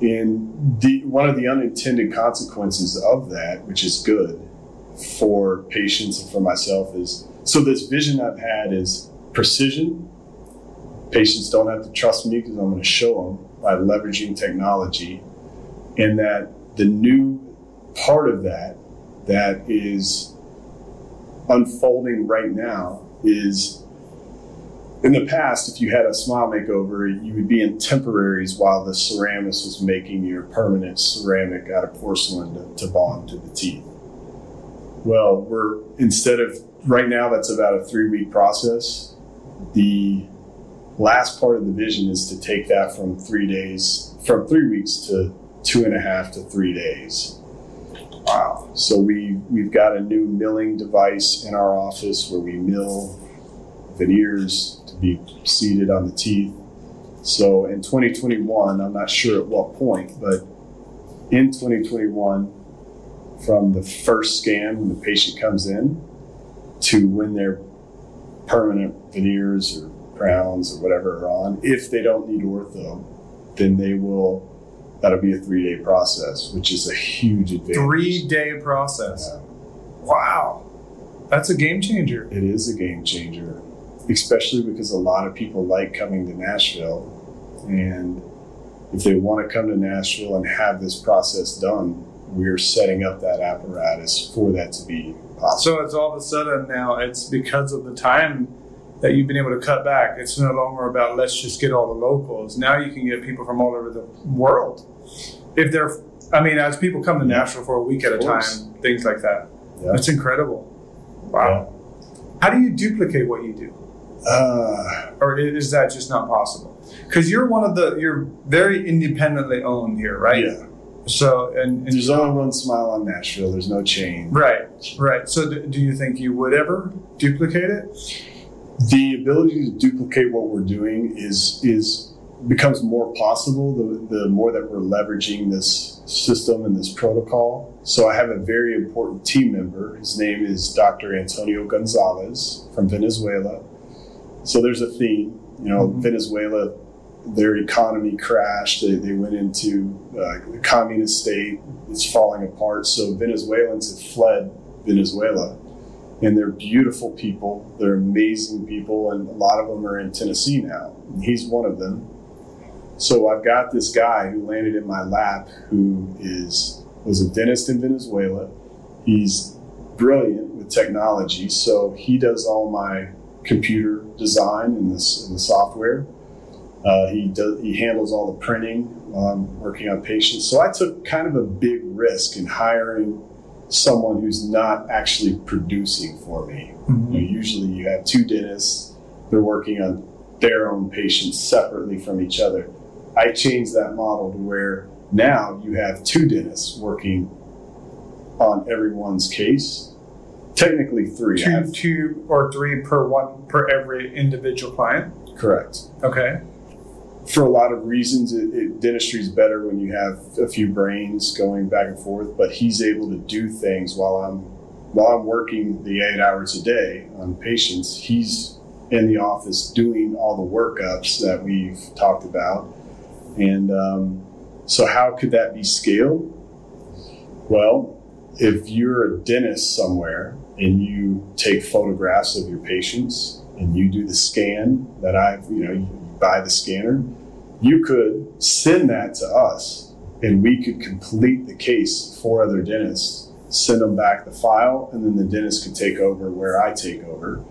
[SPEAKER 1] And the, one of the unintended consequences of that, which is good for patients and for myself, is so this vision I've had is precision. Patients don't have to trust me because I'm going to show them by leveraging technology. And that the new part of that that is unfolding right now is in the past, if you had a smile makeover, you would be in temporaries while the ceramist was making your permanent ceramic out of porcelain to, to bond to the teeth. Well, we're instead of right now, that's about a three week process. The last part of the vision is to take that from three days, from three weeks to two and a half to three days. Wow. So we, we've got a new milling device in our office where we mill veneers to be seated on the teeth. So in 2021, I'm not sure at what point, but in 2021, from the first scan when the patient comes in to when their permanent veneers or crowns or whatever are on, if they don't need ortho, then they will That'll be a three day process, which is a huge advantage.
[SPEAKER 3] Three day process.
[SPEAKER 1] Yeah.
[SPEAKER 3] Wow, that's a game changer.
[SPEAKER 1] It is a game changer, especially because a lot of people like coming to Nashville. And if they want to come to Nashville and have this process done, we're setting up that apparatus for that to be possible.
[SPEAKER 3] So it's all of a sudden now it's because of the time that you've been able to cut back. It's no longer about let's just get all the locals. Now you can get people from all over the world. If they're, I mean, as people come to Nashville for a week at a time, things like that.
[SPEAKER 1] Yeah.
[SPEAKER 3] That's incredible. Wow. How do you duplicate what you do?
[SPEAKER 1] Uh,
[SPEAKER 3] Or is that just not possible? Because you're one of the, you're very independently owned here, right?
[SPEAKER 1] Yeah.
[SPEAKER 3] So, and, and
[SPEAKER 1] There's only one smile on Nashville. There's no chain.
[SPEAKER 3] right, right. So, do, do you think you would ever duplicate it?
[SPEAKER 1] The ability to duplicate what we're doing is is becomes more possible the, the more that we're leveraging this system and this protocol. So I have a very important team member. His name is Dr. Antonio Gonzalez from Venezuela. So there's a theme. You know,
[SPEAKER 3] Mhm.
[SPEAKER 1] Venezuela, their economy crashed. They, they went into uh, a communist state. It's falling apart. So Venezuelans have fled Venezuela and they're beautiful people. They're amazing people, and a lot of them are in Tennessee now. And he's one of them. So I've got this guy who landed in my lap who is was a dentist in Venezuela. He's brilliant with technology, so he does all my computer design and this the software. Uh, he does he handles all the printing while I'm working on patients. So I took kind of a big risk in hiring someone who's not actually producing for me. You know, usually you have two dentists, they're working on their own patients separately from each other. I changed that model to where now you have two dentists working on everyone's case. Technically three.
[SPEAKER 3] Two,
[SPEAKER 1] have-
[SPEAKER 3] two or three per one per every individual client.
[SPEAKER 1] correct.
[SPEAKER 3] Okay.
[SPEAKER 1] For a lot of reasons, it, it, dentistry is better when you have a few brains going back and forth. But he's able to do things while I'm while I'm working the eight hours a day on patients. He's in the office doing all the workups that we've talked about. And um, so, how could that be scaled? Well, if you're a dentist somewhere and you take photographs of your patients and you do the scan that I've, you know, you buy the scanner, you could send that to us and we could complete the case for other dentists, send them back the file, and then the dentist could take over where I take over.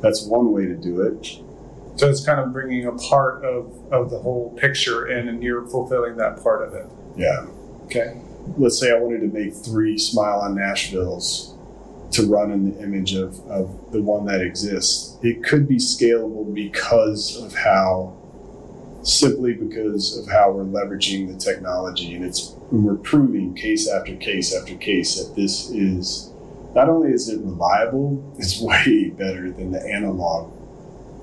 [SPEAKER 1] That's one way to do it.
[SPEAKER 3] So it's kind of bringing a part of, of the whole picture in, and you're fulfilling that part of it.
[SPEAKER 1] Yeah.
[SPEAKER 3] Okay.
[SPEAKER 1] let's say I wanted to make three Smile on Nashville's to run in the image of, of the one that exists, it could be scalable because of how, simply because of how we're leveraging the technology. And it's, we're proving case after case after case that this is, not only is it reliable, it's way better than the analog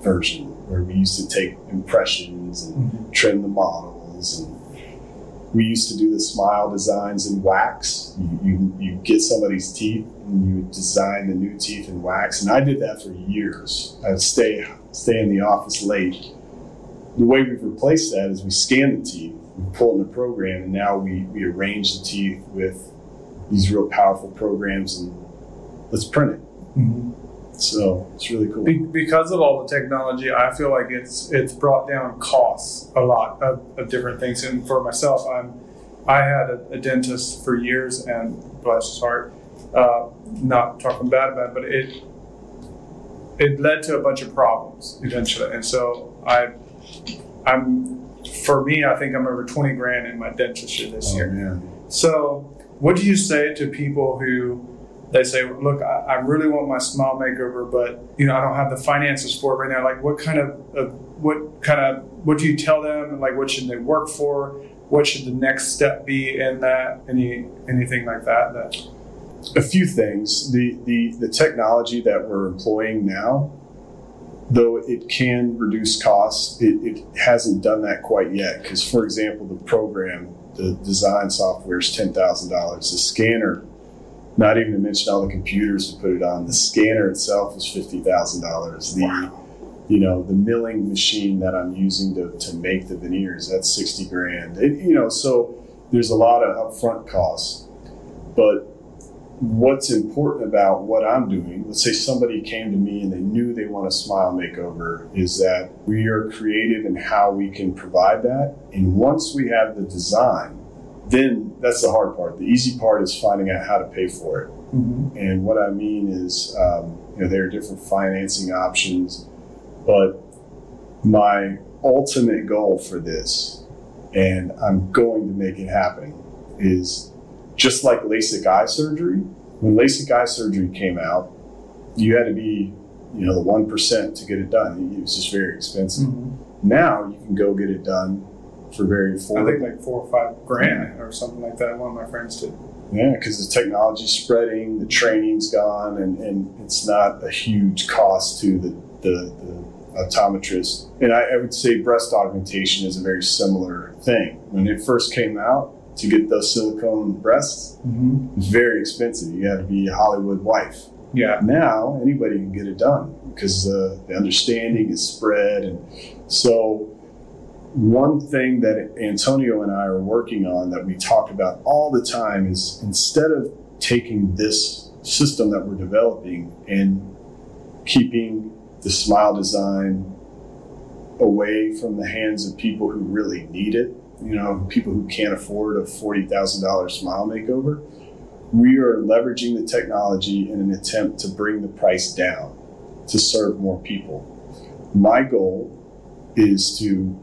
[SPEAKER 1] version where we used to take impressions and mm-hmm. trim the models and we used to do the smile designs in wax. You, you, you get somebody's teeth and you design the new teeth in wax. And I did that for years. I'd stay, stay in the office late. The way we've replaced that is we scan the teeth, we pull in the program, and now we, we arrange the teeth with these real powerful programs and let's print it. Mm-hmm. So it's really cool.
[SPEAKER 3] Be- because of all the technology, I feel like it's it's brought down costs a lot of, of different things. And for myself, I'm I had a, a dentist for years, and bless his heart, uh, not talking bad about it, but it it led to a bunch of problems eventually. And so I I'm for me, I think I'm over twenty grand in my dentistry this
[SPEAKER 1] Oh,
[SPEAKER 3] year.
[SPEAKER 1] man.
[SPEAKER 3] So, what do you say to people who they say, "Look, I, I really want my smile makeover, but you know, I don't have the finances for it right now." Like, what kind of, uh, what kind of, what do you tell them? And Like, what should they work for? What should the next step be in that? Any anything like that? That
[SPEAKER 1] a few things. The, the the technology that we're employing now, though it can reduce costs, it, it hasn't done that quite yet. Because, for example, the program, the design software is ten thousand dollars. The scanner, not even to mention all the computers to put it on, the scanner itself is fifty thousand dollars. The you know the milling machine that I'm using to, to make the veneers that's sixty grand. It, you know so there's a lot of upfront costs. But what's important about what I'm doing, let's say somebody came to me and they knew they want a smile makeover, is that we are creative in how we can provide that. And once we have the design, then that's the hard part. The easy part is finding out how to pay for it. Mm-hmm. And what I mean is, um, you know, there are different financing options, but my ultimate goal for this, and I'm going to make it happen, is just like LASIK eye surgery. When LASIK eye surgery came out, you had to be, you know, the one percent to get it done. It was just very expensive. Mm-hmm. Now you can go get it done for very affordable.
[SPEAKER 3] I think like four or five grand or something like that. One of my friends did.
[SPEAKER 1] Yeah, because the technology's spreading, the training's gone, and, and it's not a huge cost to the, the, the optometrist. And I, I, would say breast augmentation is a very similar thing. When it first came out, to get those silicone breasts, mm-hmm. it was very expensive. You had to be a Hollywood wife.
[SPEAKER 3] Yeah.
[SPEAKER 1] Now anybody can get it done because uh, the understanding is spread, and so one thing that Antonio and I are working on that we talk about all the time is instead of taking this system that we're developing and keeping the smile design away from the hands of people who really need it, you know, people who can't afford a $40,000 smile makeover, we are leveraging the technology in an attempt to bring the price down to serve more people. My goal is to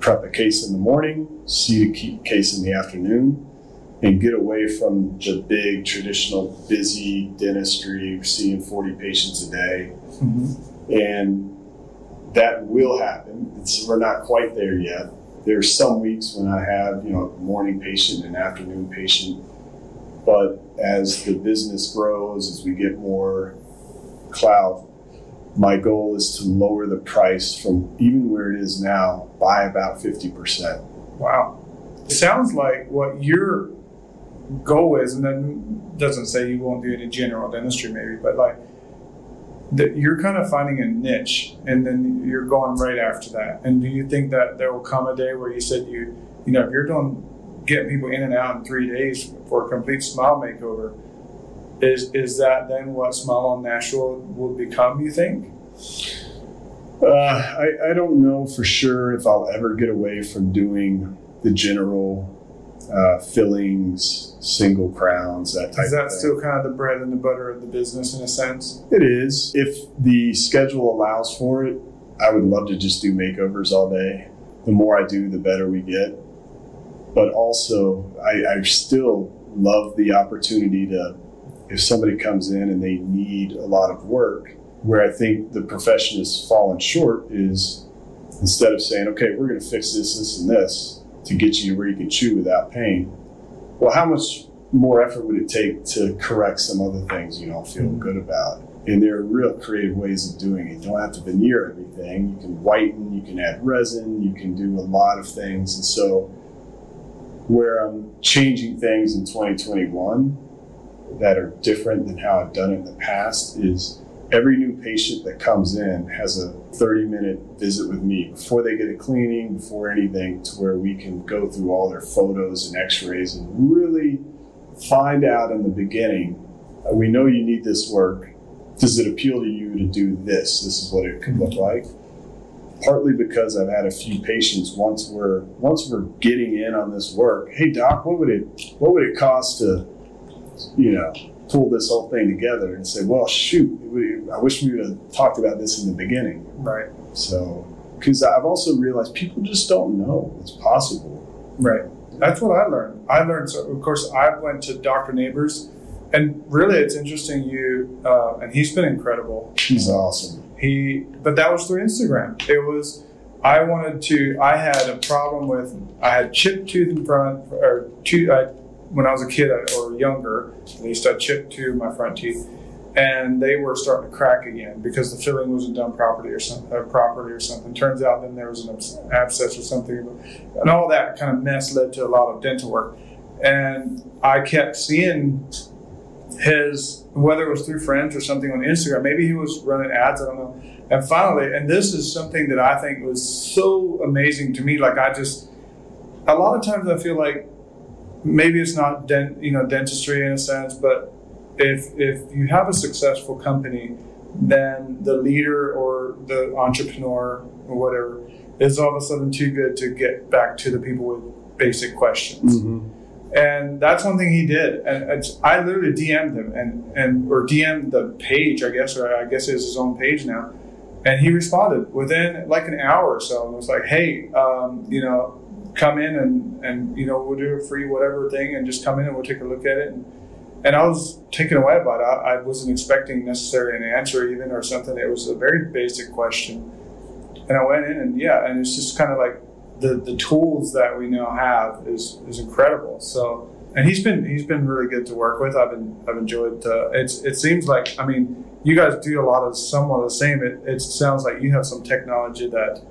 [SPEAKER 1] prep a case in the morning, see a case in the afternoon, and get away from the big traditional busy dentistry, seeing 40 patients a day. Mm-hmm. And that will happen. It's, we're not quite there yet. There are some weeks when I have, you know, a morning patient and afternoon patient. But as the business grows, as we get more cloud my goal is to lower the price from even where it is now by about 50%.
[SPEAKER 3] Wow. It sounds like what your goal is, and then doesn't say you won't do it in general dentistry, maybe, but like that you're kind of finding a niche and then you're going right after that. And do you think that there will come a day where you said you, you know, if you're doing getting people in and out in three days for a complete smile makeover, is is that then what Smile on Nashville will become? You think?
[SPEAKER 1] Uh, I, I don't know for sure if I'll ever get away from doing the general uh, fillings, single crowns, that type.
[SPEAKER 3] Is that still kind of the bread and the butter of the business in a sense?
[SPEAKER 1] It is. If the schedule allows for it, I would love to just do makeovers all day. The more I do, the better we get. But also, I, I still love the opportunity to if somebody comes in and they need a lot of work, where I think the profession has fallen short is instead of saying, okay, we're going to fix this, this, and this to get you where you can chew without pain. Well, how much more effort would it take to correct some other things you don't feel mm-hmm. good about? And there are real creative ways of doing it. You don't have to veneer everything. You can whiten, you can add resin, you can do a lot of things. And so, where I'm changing things in 2021 that are different than how I've done it in the past is every new patient that comes in has a 30 minute visit with me before they get a cleaning, before anything, to where we can go through all their photos and x rays and really find out in the beginning uh, we know you need this work. Does it appeal to you to do this? This is what it could look like. Partly because I've had a few patients once we're once we're getting in on this work. Hey doc, what would it what would it cost to you know, pull this whole thing together and say, well, shoot, we, I wish we would have talked about this in the beginning.
[SPEAKER 3] Right.
[SPEAKER 1] So, because I've also realized people just don't know it's possible.
[SPEAKER 3] Right. That's what I learned. I learned, so of course, I went to Dr. Neighbors, and really it's interesting you, uh, and he's been incredible.
[SPEAKER 1] He's awesome.
[SPEAKER 3] He, but that was through Instagram. It was, I wanted to, I had a problem with, I had chipped tooth in front, or two, I when I was a kid or younger, at least I chipped two of my front teeth, and they were starting to crack again because the filling wasn't done properly or something. Uh, properly or something. Turns out then there was an abscess or something, and all that kind of mess led to a lot of dental work. And I kept seeing his whether it was through friends or something on Instagram. Maybe he was running ads. I don't know. And finally, and this is something that I think was so amazing to me. Like I just, a lot of times I feel like maybe it's not dent, you know dentistry in a sense, but if if you have a successful company, then the leader or the entrepreneur or whatever is all of a sudden too good to get back to the people with basic questions.
[SPEAKER 1] Mm-hmm.
[SPEAKER 3] And that's one thing he did. And it's, I literally DM'd him and, and or DM'd the page, I guess, or I guess it's his own page now. And he responded within like an hour or so and was like, hey, um, you know, come in and, and, you know, we'll do a free whatever thing and just come in and we'll take a look at it. And, and I was taken away by it. I, I wasn't expecting necessarily an answer even or something. It was a very basic question. And I went in and yeah, and it's just kind of like the, the tools that we now have is, is incredible. So, and he's been he's been really good to work with. I've been I've enjoyed. Uh, it's it seems like I mean you guys do a lot of somewhat the same. It, it sounds like you have some technology that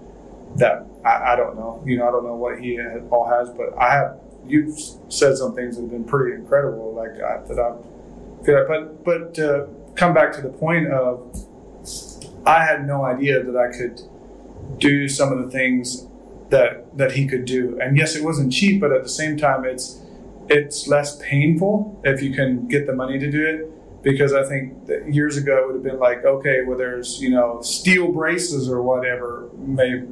[SPEAKER 3] that I, I don't know. You know I don't know what he all has, but I have. You've said some things that have been pretty incredible, like that I feel. Like, but but to come back to the point of, I had no idea that I could do some of the things that that he could do. And yes, it wasn't cheap, but at the same time, it's it's less painful if you can get the money to do it. Because I think years ago it would have been like, okay, well, there's you know steel braces or whatever may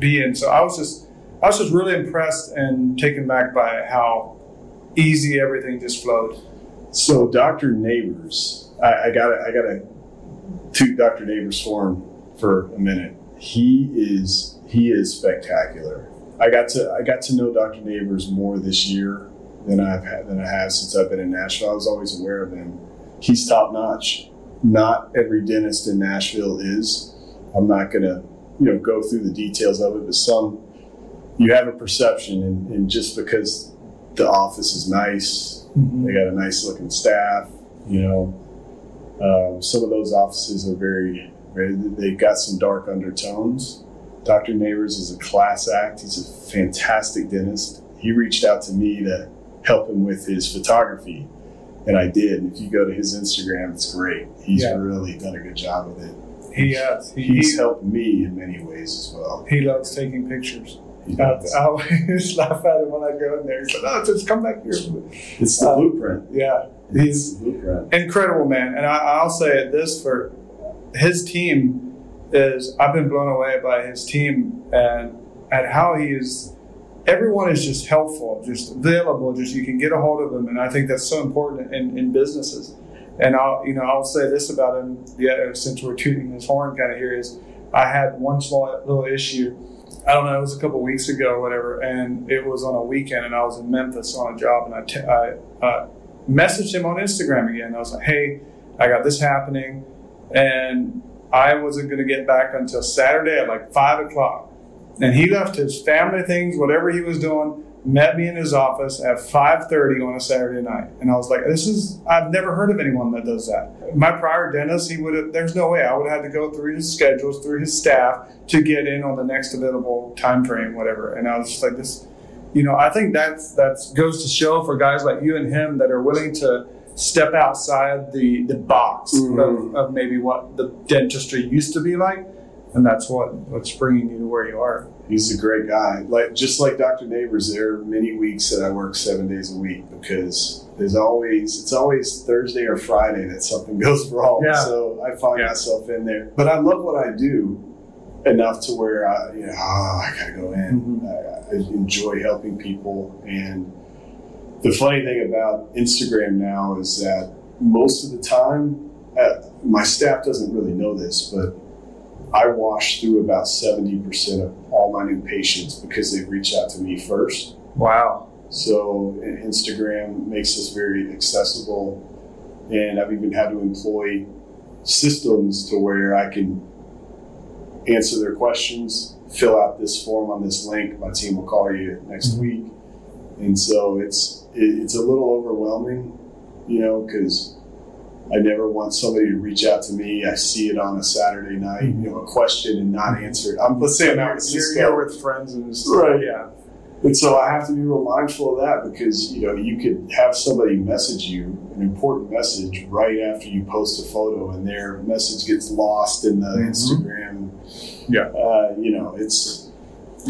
[SPEAKER 3] be, and so I was just I was just really impressed and taken back by how easy everything just flowed.
[SPEAKER 1] So Dr. Neighbors, I, I got I got to toot Dr. Neighbors for for a minute. He is he is spectacular. I got to I got to know Dr. Neighbors more this year than I've had than I have since I've been in Nashville. I was always aware of him. He's top notch. Not every dentist in Nashville is. I'm not gonna you know go through the details of it, but some you have a perception, and, and just because the office is nice, mm-hmm. they got a nice looking staff. You know, um, some of those offices are very, very they've got some dark undertones Dr. Neighbors is a class act. He's a fantastic dentist. He reached out to me to help him with his photography, and I did. And if you go to his Instagram, it's great. He's yeah. really done a good job with it.
[SPEAKER 3] He has.
[SPEAKER 1] He, he's helped me in many ways as well.
[SPEAKER 3] He loves taking pictures. I, always laugh at him when I go in there. He said, "Oh, just come back here."
[SPEAKER 1] It's the uh, blueprint.
[SPEAKER 3] Yeah, he's blueprint. incredible, man. And I, I'll say this for his team is I've been blown away by his team and at how he is. Everyone is just helpful, just available. Just you can get a hold of them, and I think that's so important in, in businesses. And I'll you know I'll say this about him. Yeah, since we're tooting his horn kind of here is, I had one small little issue. I don't know. It was a couple weeks ago, or whatever, and it was on a weekend, and I was in Memphis on a job, and I, t- I uh, messaged him on Instagram again. I was like, "Hey, I got this happening," and I wasn't going to get back until Saturday at like five o'clock. And he left his family things, whatever he was doing, met me in his office at 5.30 on a Saturday night. And I was like, this is, I've never heard of anyone that does that. My prior dentist, he would have, there's no way I would have had to go through his schedules, through his staff to get in on the next available time frame, whatever. And I was just like, this, you know, I think that's, that's goes to show for guys like you and him that are willing to, step outside the, the box mm-hmm. of, of, maybe what the dentistry used to be like. And that's what, what's bringing you to where you are.
[SPEAKER 1] He's a great guy. Like just like Dr. Neighbors, there are many weeks that I work seven days a week because there's always it's always Thursday or Friday that something goes wrong. Yeah. So I find yeah. myself in there. But I love what I do enough to where I, you know, oh, I gotta go in. Mm-hmm. I, I enjoy helping people and the funny thing about Instagram now is that most of the time, uh, my staff doesn't really know this, but I wash through about 70% of all my new patients because they reach out to me first.
[SPEAKER 3] Wow.
[SPEAKER 1] So Instagram makes us very accessible. And I've even had to employ systems to where I can answer their questions, fill out this form on this link. My team will call you next mm-hmm. week. And so it's it, it's a little overwhelming, you know, because I never want somebody to reach out to me. I see it on a Saturday night, you know, a question and not answer it. I'm, let's say I'm out
[SPEAKER 3] you're, you're with friends and
[SPEAKER 1] just, right, yeah. And so I have to be real mindful of that because you know you could have somebody message you an important message right after you post a photo, and their message gets lost in the mm-hmm. Instagram.
[SPEAKER 3] Yeah,
[SPEAKER 1] uh, you know it's,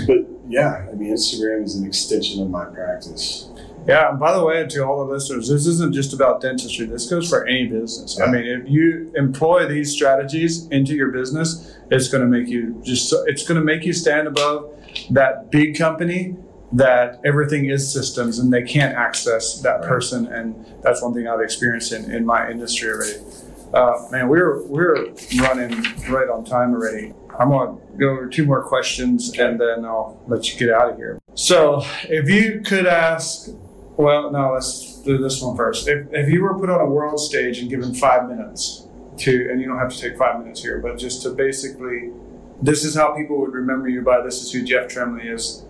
[SPEAKER 1] but yeah, I mean Instagram is an extension of my practice.
[SPEAKER 3] Yeah, and by the way, to all the listeners, this isn't just about dentistry. This goes for any business. I mean, if you employ these strategies into your business, it's going to make you just so- it's going to make you stand above that big company that everything is systems and they can't access that
[SPEAKER 1] Right.
[SPEAKER 3] person. And that's one thing I've experienced in, in my industry already. Uh, man, we're we're running right on time already. I'm gonna go over two more questions and then I'll let you get out of here. So, if you could ask, well, no, let's do this one first. If, if you were put on a world stage and given five minutes to, and you don't have to take five minutes here, but just to basically, this is how people would remember you by. This is who Jeff Trembley is.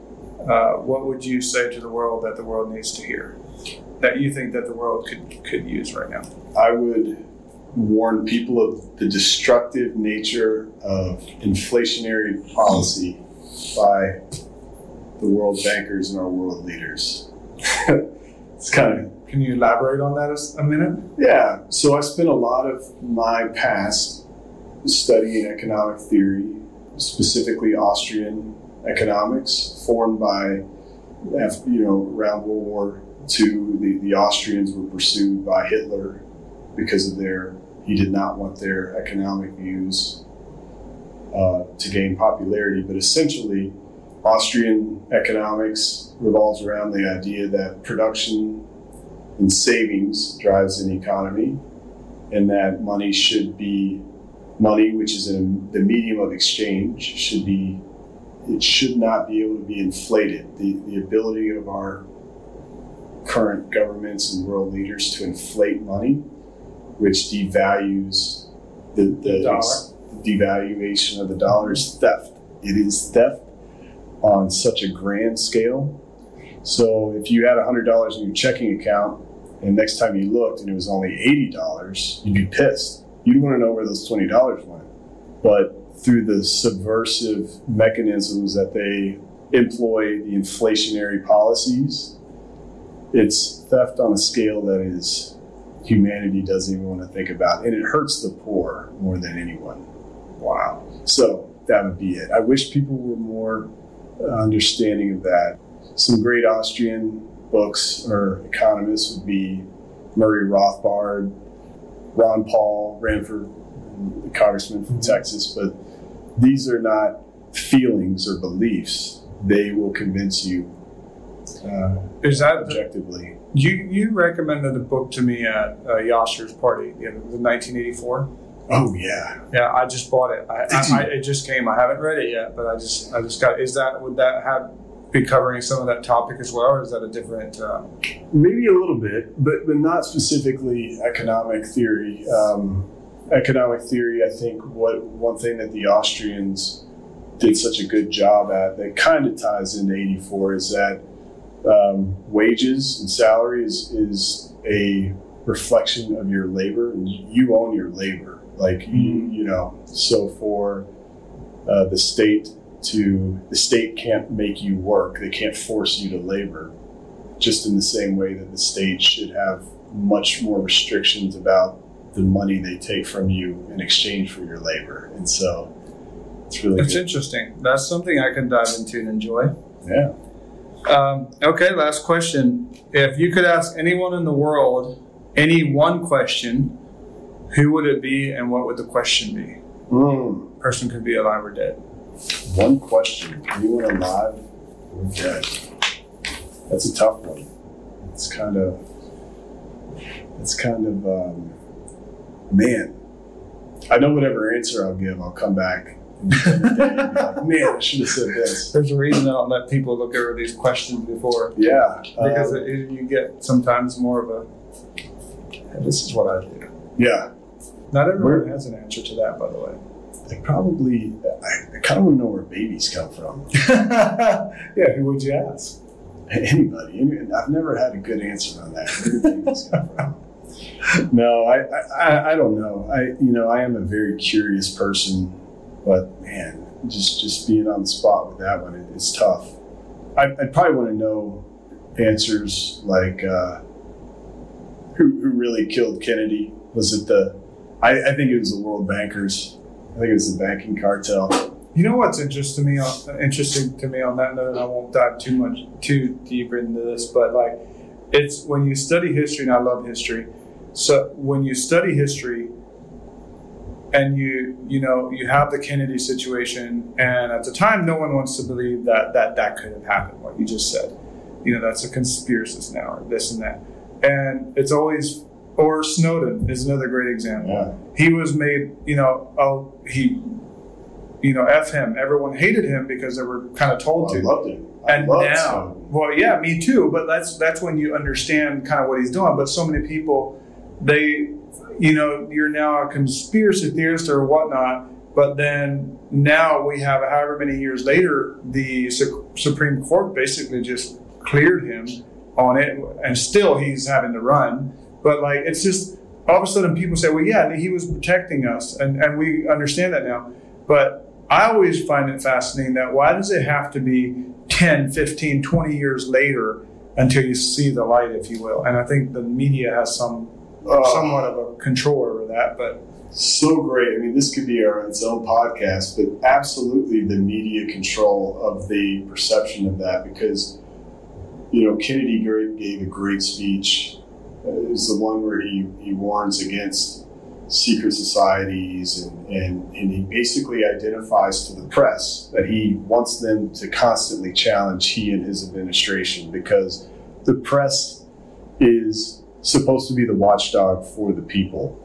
[SPEAKER 3] Uh, what would you say to the world that the world needs to hear? That you think that the world could could use right now?
[SPEAKER 1] I would warn people of the destructive nature of inflationary policy by the world bankers and our world leaders. It's kind of
[SPEAKER 3] Can you elaborate on that a, minute?
[SPEAKER 1] Yeah, so I spent a lot of my past studying economic theory, specifically Austrian economics, formed by, af- you know, around World War II. The, the Austrians were pursued by Hitler because of their, he did not want their economic views uh, to gain popularity, but essentially, Austrian economics revolves around the idea that production and savings drives an economy, and that money should be money, which is in the medium of exchange, should be it should not be able to be inflated. The the ability of our current governments and world leaders to inflate money, which devalues the, the
[SPEAKER 3] Dollar.
[SPEAKER 1] devaluation of the dollar is theft. It is theft on such a grand scale. So if you had hundred dollars in your checking account and next time you looked and it was only eighty dollars, you'd be pissed. You'd want to know where those twenty dollars went. But through the subversive mechanisms that they employ, the inflationary policies, it's theft on a scale that is humanity doesn't even want to think about, and it hurts the poor more than anyone. Wow. So that would be it. I wish people were more understanding of that. Some great Austrian books or economists would be Murray Rothbard, Ron Paul, ran for the congressman from Texas, but these are not feelings or beliefs. They will convince you uh,
[SPEAKER 3] Is that the,
[SPEAKER 1] objectively.
[SPEAKER 3] you? You recommended a book to me at uh, Yasser's party, in the 1984.
[SPEAKER 1] Oh yeah,
[SPEAKER 3] Yeah, I just bought it. I? I, I it just came. I haven't read it yet, but I just I just got. Is that would that have be covering some of that topic as well, or is that a different? Uh,
[SPEAKER 1] maybe a little bit, but but not specifically economic theory. Um, economic theory, I think, what one thing that the Austrians did such a good job at that kind of ties into '84 is that um, wages and salaries is a reflection of your labor, and you own your labor. Like you, you know, so for uh, the state to the state can't make you work; they can't force you to labor just in the same way that the state should have much more restrictions about the money they take from you in exchange for your labor. And so it's really
[SPEAKER 3] it's interesting. That's something I can dive into and enjoy.
[SPEAKER 1] Yeah.
[SPEAKER 3] Um, okay, last question. If you could ask anyone in the world any one question, who would it be, and what would the question be?
[SPEAKER 1] Mm.
[SPEAKER 3] Person could be alive or dead.
[SPEAKER 1] One question. Anyone alive or dead? That's a tough one. It's kind of, it's kind of, um, man, I know whatever answer I'll give, I'll come back like, man, I should have said this.
[SPEAKER 3] There's a reason I don't let people look over these questions before.
[SPEAKER 1] Yeah.
[SPEAKER 3] because
[SPEAKER 1] um,
[SPEAKER 3] it, you get sometimes more of a this is what I do.
[SPEAKER 1] yeah.
[SPEAKER 3] Not everyone
[SPEAKER 1] Where-
[SPEAKER 3] has an answer to that, by the way.
[SPEAKER 1] They probably, I, I kind of want to know where babies come from.
[SPEAKER 3] yeah, who would you ask?
[SPEAKER 1] Anybody. I've never had a good answer on that. Where do babies come from? No, I, I, I- don't know. I, you know, I am a very curious person, but man, just, just being on the spot with that one, it, it's tough. I, I'd probably want to know answers like, uh, who, who really killed Kennedy? Was it the, I, I think it was the world bankers. I think it was the banking cartel.
[SPEAKER 3] You know what's interesting to me on, interesting to me on that note, and I won't dive too much too deep into this, but like it's when you study history, and I love history. So when you study history, and you you know you have the Kennedy situation, and at the time, no one wants to believe that that that could have happened. What you just said, you know, that's a conspiracist now, or this and that, and it's always or Snowden is another great example.
[SPEAKER 1] Yeah.
[SPEAKER 3] He was made, you know, oh he, you know, f him. Everyone hated him because they were kind of told
[SPEAKER 1] I
[SPEAKER 3] to.
[SPEAKER 1] loved it. I
[SPEAKER 3] And
[SPEAKER 1] loved
[SPEAKER 3] now,
[SPEAKER 1] Snowden.
[SPEAKER 3] well, yeah, me too. But that's that's when you understand kind of what he's doing. But so many people, they, you know, you're now a conspiracy theorist or whatnot. But then now we have, however many years later, the Su- Supreme Court basically just cleared him on it, and still he's having to run. But like, it's just all of a sudden people say, well, yeah, he was protecting us, and and we understand that now. But I always find it fascinating that why does it have to be 10, 15, 20 years later until you see the light, if you will? And I think the media has some
[SPEAKER 1] Oh.
[SPEAKER 3] somewhat of a control over that. But
[SPEAKER 1] so great. I mean, this could be our its own podcast, but absolutely the media control of the perception of that because, you know, Kennedy gave a great speech. Uh, was the one where he, he warns against secret societies and, and, and he basically identifies to the press that he wants them to constantly challenge he and his administration because the press is supposed to be the watchdog for the people.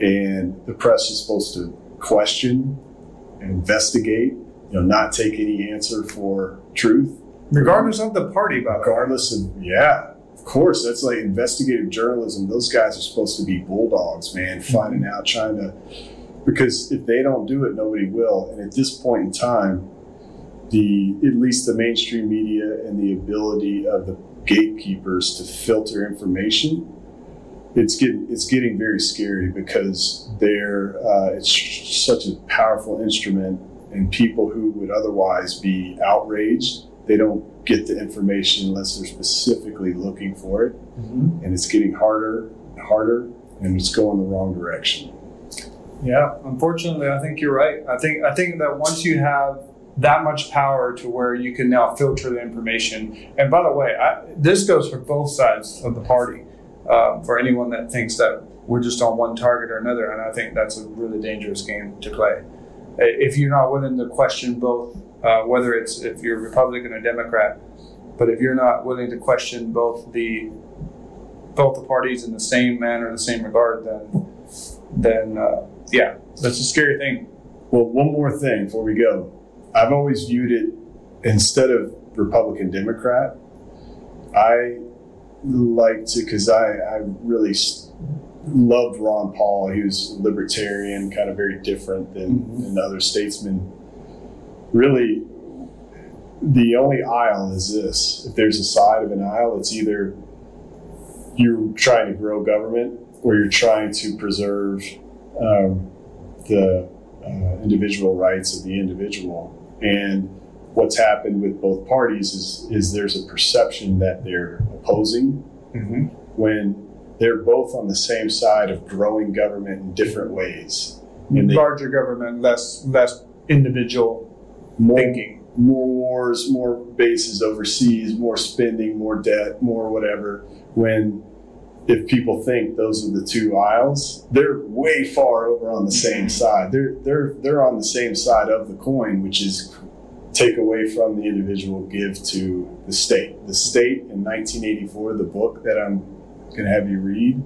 [SPEAKER 1] And the press is supposed to question and investigate, you know, not take any answer for truth,
[SPEAKER 3] regardless of the party, by
[SPEAKER 1] regardless of yeah, of course, that's like investigative journalism. Those guys are supposed to be bulldogs, man, finding out, trying to because if they don't do it, nobody will. And at this point in time, the at least the mainstream media and the ability of the gatekeepers to filter information it's getting it's getting very scary because they're uh, it's such a powerful instrument and people who would otherwise be outraged they don't get the information unless they're specifically looking for it and it's getting harder and harder and it's going the wrong direction
[SPEAKER 3] Yeah, unfortunately, I think you're right. I think I think that once you have that much power to where you can now filter the information, and by the way, I, this goes for both sides of the party. Um, for anyone that thinks that we're just on one target or another, and I think that's a really dangerous game to play. If you're not willing to question both, uh, whether it's if you're Republican or Democrat, but if you're not willing to question both the both the parties in the same manner, the same regard, then then uh, yeah, that's a scary thing.
[SPEAKER 1] Well, one more thing before we go. I've always viewed it instead of Republican Democrat. I like to because I, I really loved Ron Paul. He was libertarian, kind of very different than,
[SPEAKER 3] Mhm.
[SPEAKER 1] than other statesmen. Really, the only aisle is this. If there's a side of an aisle, it's either you're trying to grow government or you're trying to preserve um, the uh, individual rights of the individual. And what's happened with both parties is, is there's a perception that they're opposing
[SPEAKER 3] Mm-hmm.
[SPEAKER 1] when they're both on the same side of growing government in different ways. And they,
[SPEAKER 3] Larger government, less less individual
[SPEAKER 1] more,
[SPEAKER 3] thinking.
[SPEAKER 1] more wars, more bases overseas, more spending, more debt, more whatever. When if people think those are the two aisles, they're way far over on the same side. They're they're they're on the same side of the coin, which is take away from the individual, give to the state. The state in 1984, the book that I'm going to have you read,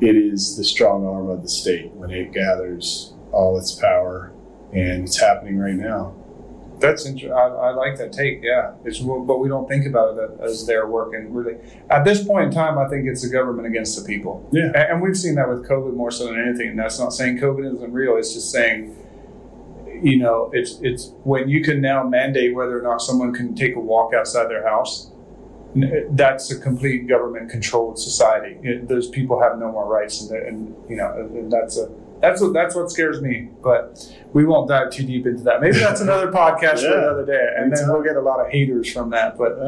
[SPEAKER 1] it is the strong arm of the state when it gathers all its power, and it's happening right now.
[SPEAKER 3] That's interesting. I, I like that take. Yeah, it's but we don't think about it as they're working really. At this point in time, I think it's the government against the people.
[SPEAKER 1] Yeah.
[SPEAKER 3] And we've seen that with COVID more so than anything. And that's not saying COVID isn't real. It's just saying, you know, it's it's when you can now mandate whether or not someone can take a walk outside their house. That's a complete government controlled society. It, those people have no more rights, and, and you know, and that's a that's what that's what scares me. But we won't dive too deep into that. Maybe that's another podcast for another day, and then we'll get a lot of haters from that. But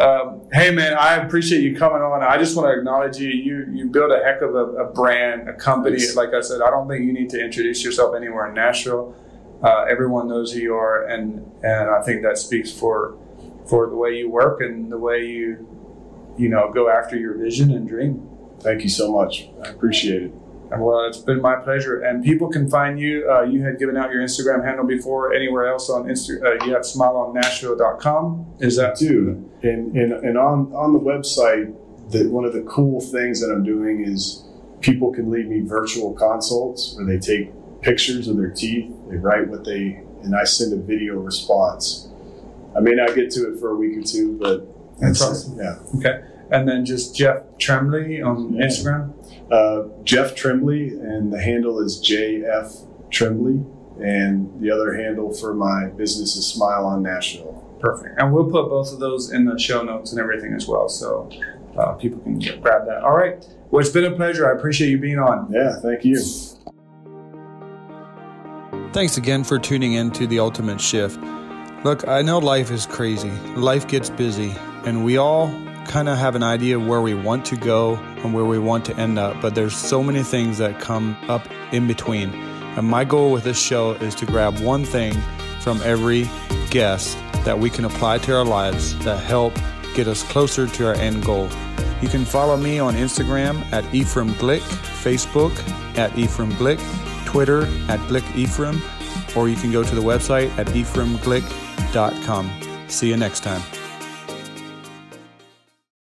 [SPEAKER 3] um, hey, man, I appreciate you coming on. I just want to acknowledge you. You you built a heck of a, a brand, a company.
[SPEAKER 1] Thanks.
[SPEAKER 3] Like I said, I don't think you need to introduce yourself anywhere in Nashville. Uh, everyone knows who you are, and and I think that speaks for for the way you work and the way you
[SPEAKER 4] you know, go after your vision and dream.
[SPEAKER 1] Thank you so much. I appreciate it.
[SPEAKER 4] Well, it's been my pleasure. And people can find you. Uh, you had given out your Instagram handle before. Anywhere else on Insta, uh, you have smileonnashville.com. Is that
[SPEAKER 1] too? And and, and on on the website, that one of the cool things that I'm doing is people can leave me virtual consults where they take pictures of their teeth, they write what they, and I send a video response. I may not get to it for a week or two, but
[SPEAKER 4] that's awesome.
[SPEAKER 1] Yeah.
[SPEAKER 4] Okay. And then just Jeff Trembley on yeah. Instagram.
[SPEAKER 1] Uh, Jeff Trembley, and the handle is JF Trembley, and the other handle for my business is Smile on Nashville.
[SPEAKER 4] Perfect. And we'll put both of those in the show notes and everything as well, so uh, people can grab that. All right. Well, it's been a pleasure. I appreciate you being on.
[SPEAKER 1] Yeah, thank you.
[SPEAKER 3] Thanks again for tuning in to The Ultimate Shift. Look, I know life is crazy, life gets busy, and we all kind of have an idea where we want to go and where we want to end up, but there's so many things that come up in between. And my goal with this show is to grab one thing from every guest that we can apply to our lives that help get us closer to our end goal. You can follow me on Instagram at Ephraim Glick, Facebook at Ephraim Glick, Twitter at Glick Ephraim, or you can go to the website at ephraimglick.com. See you next time.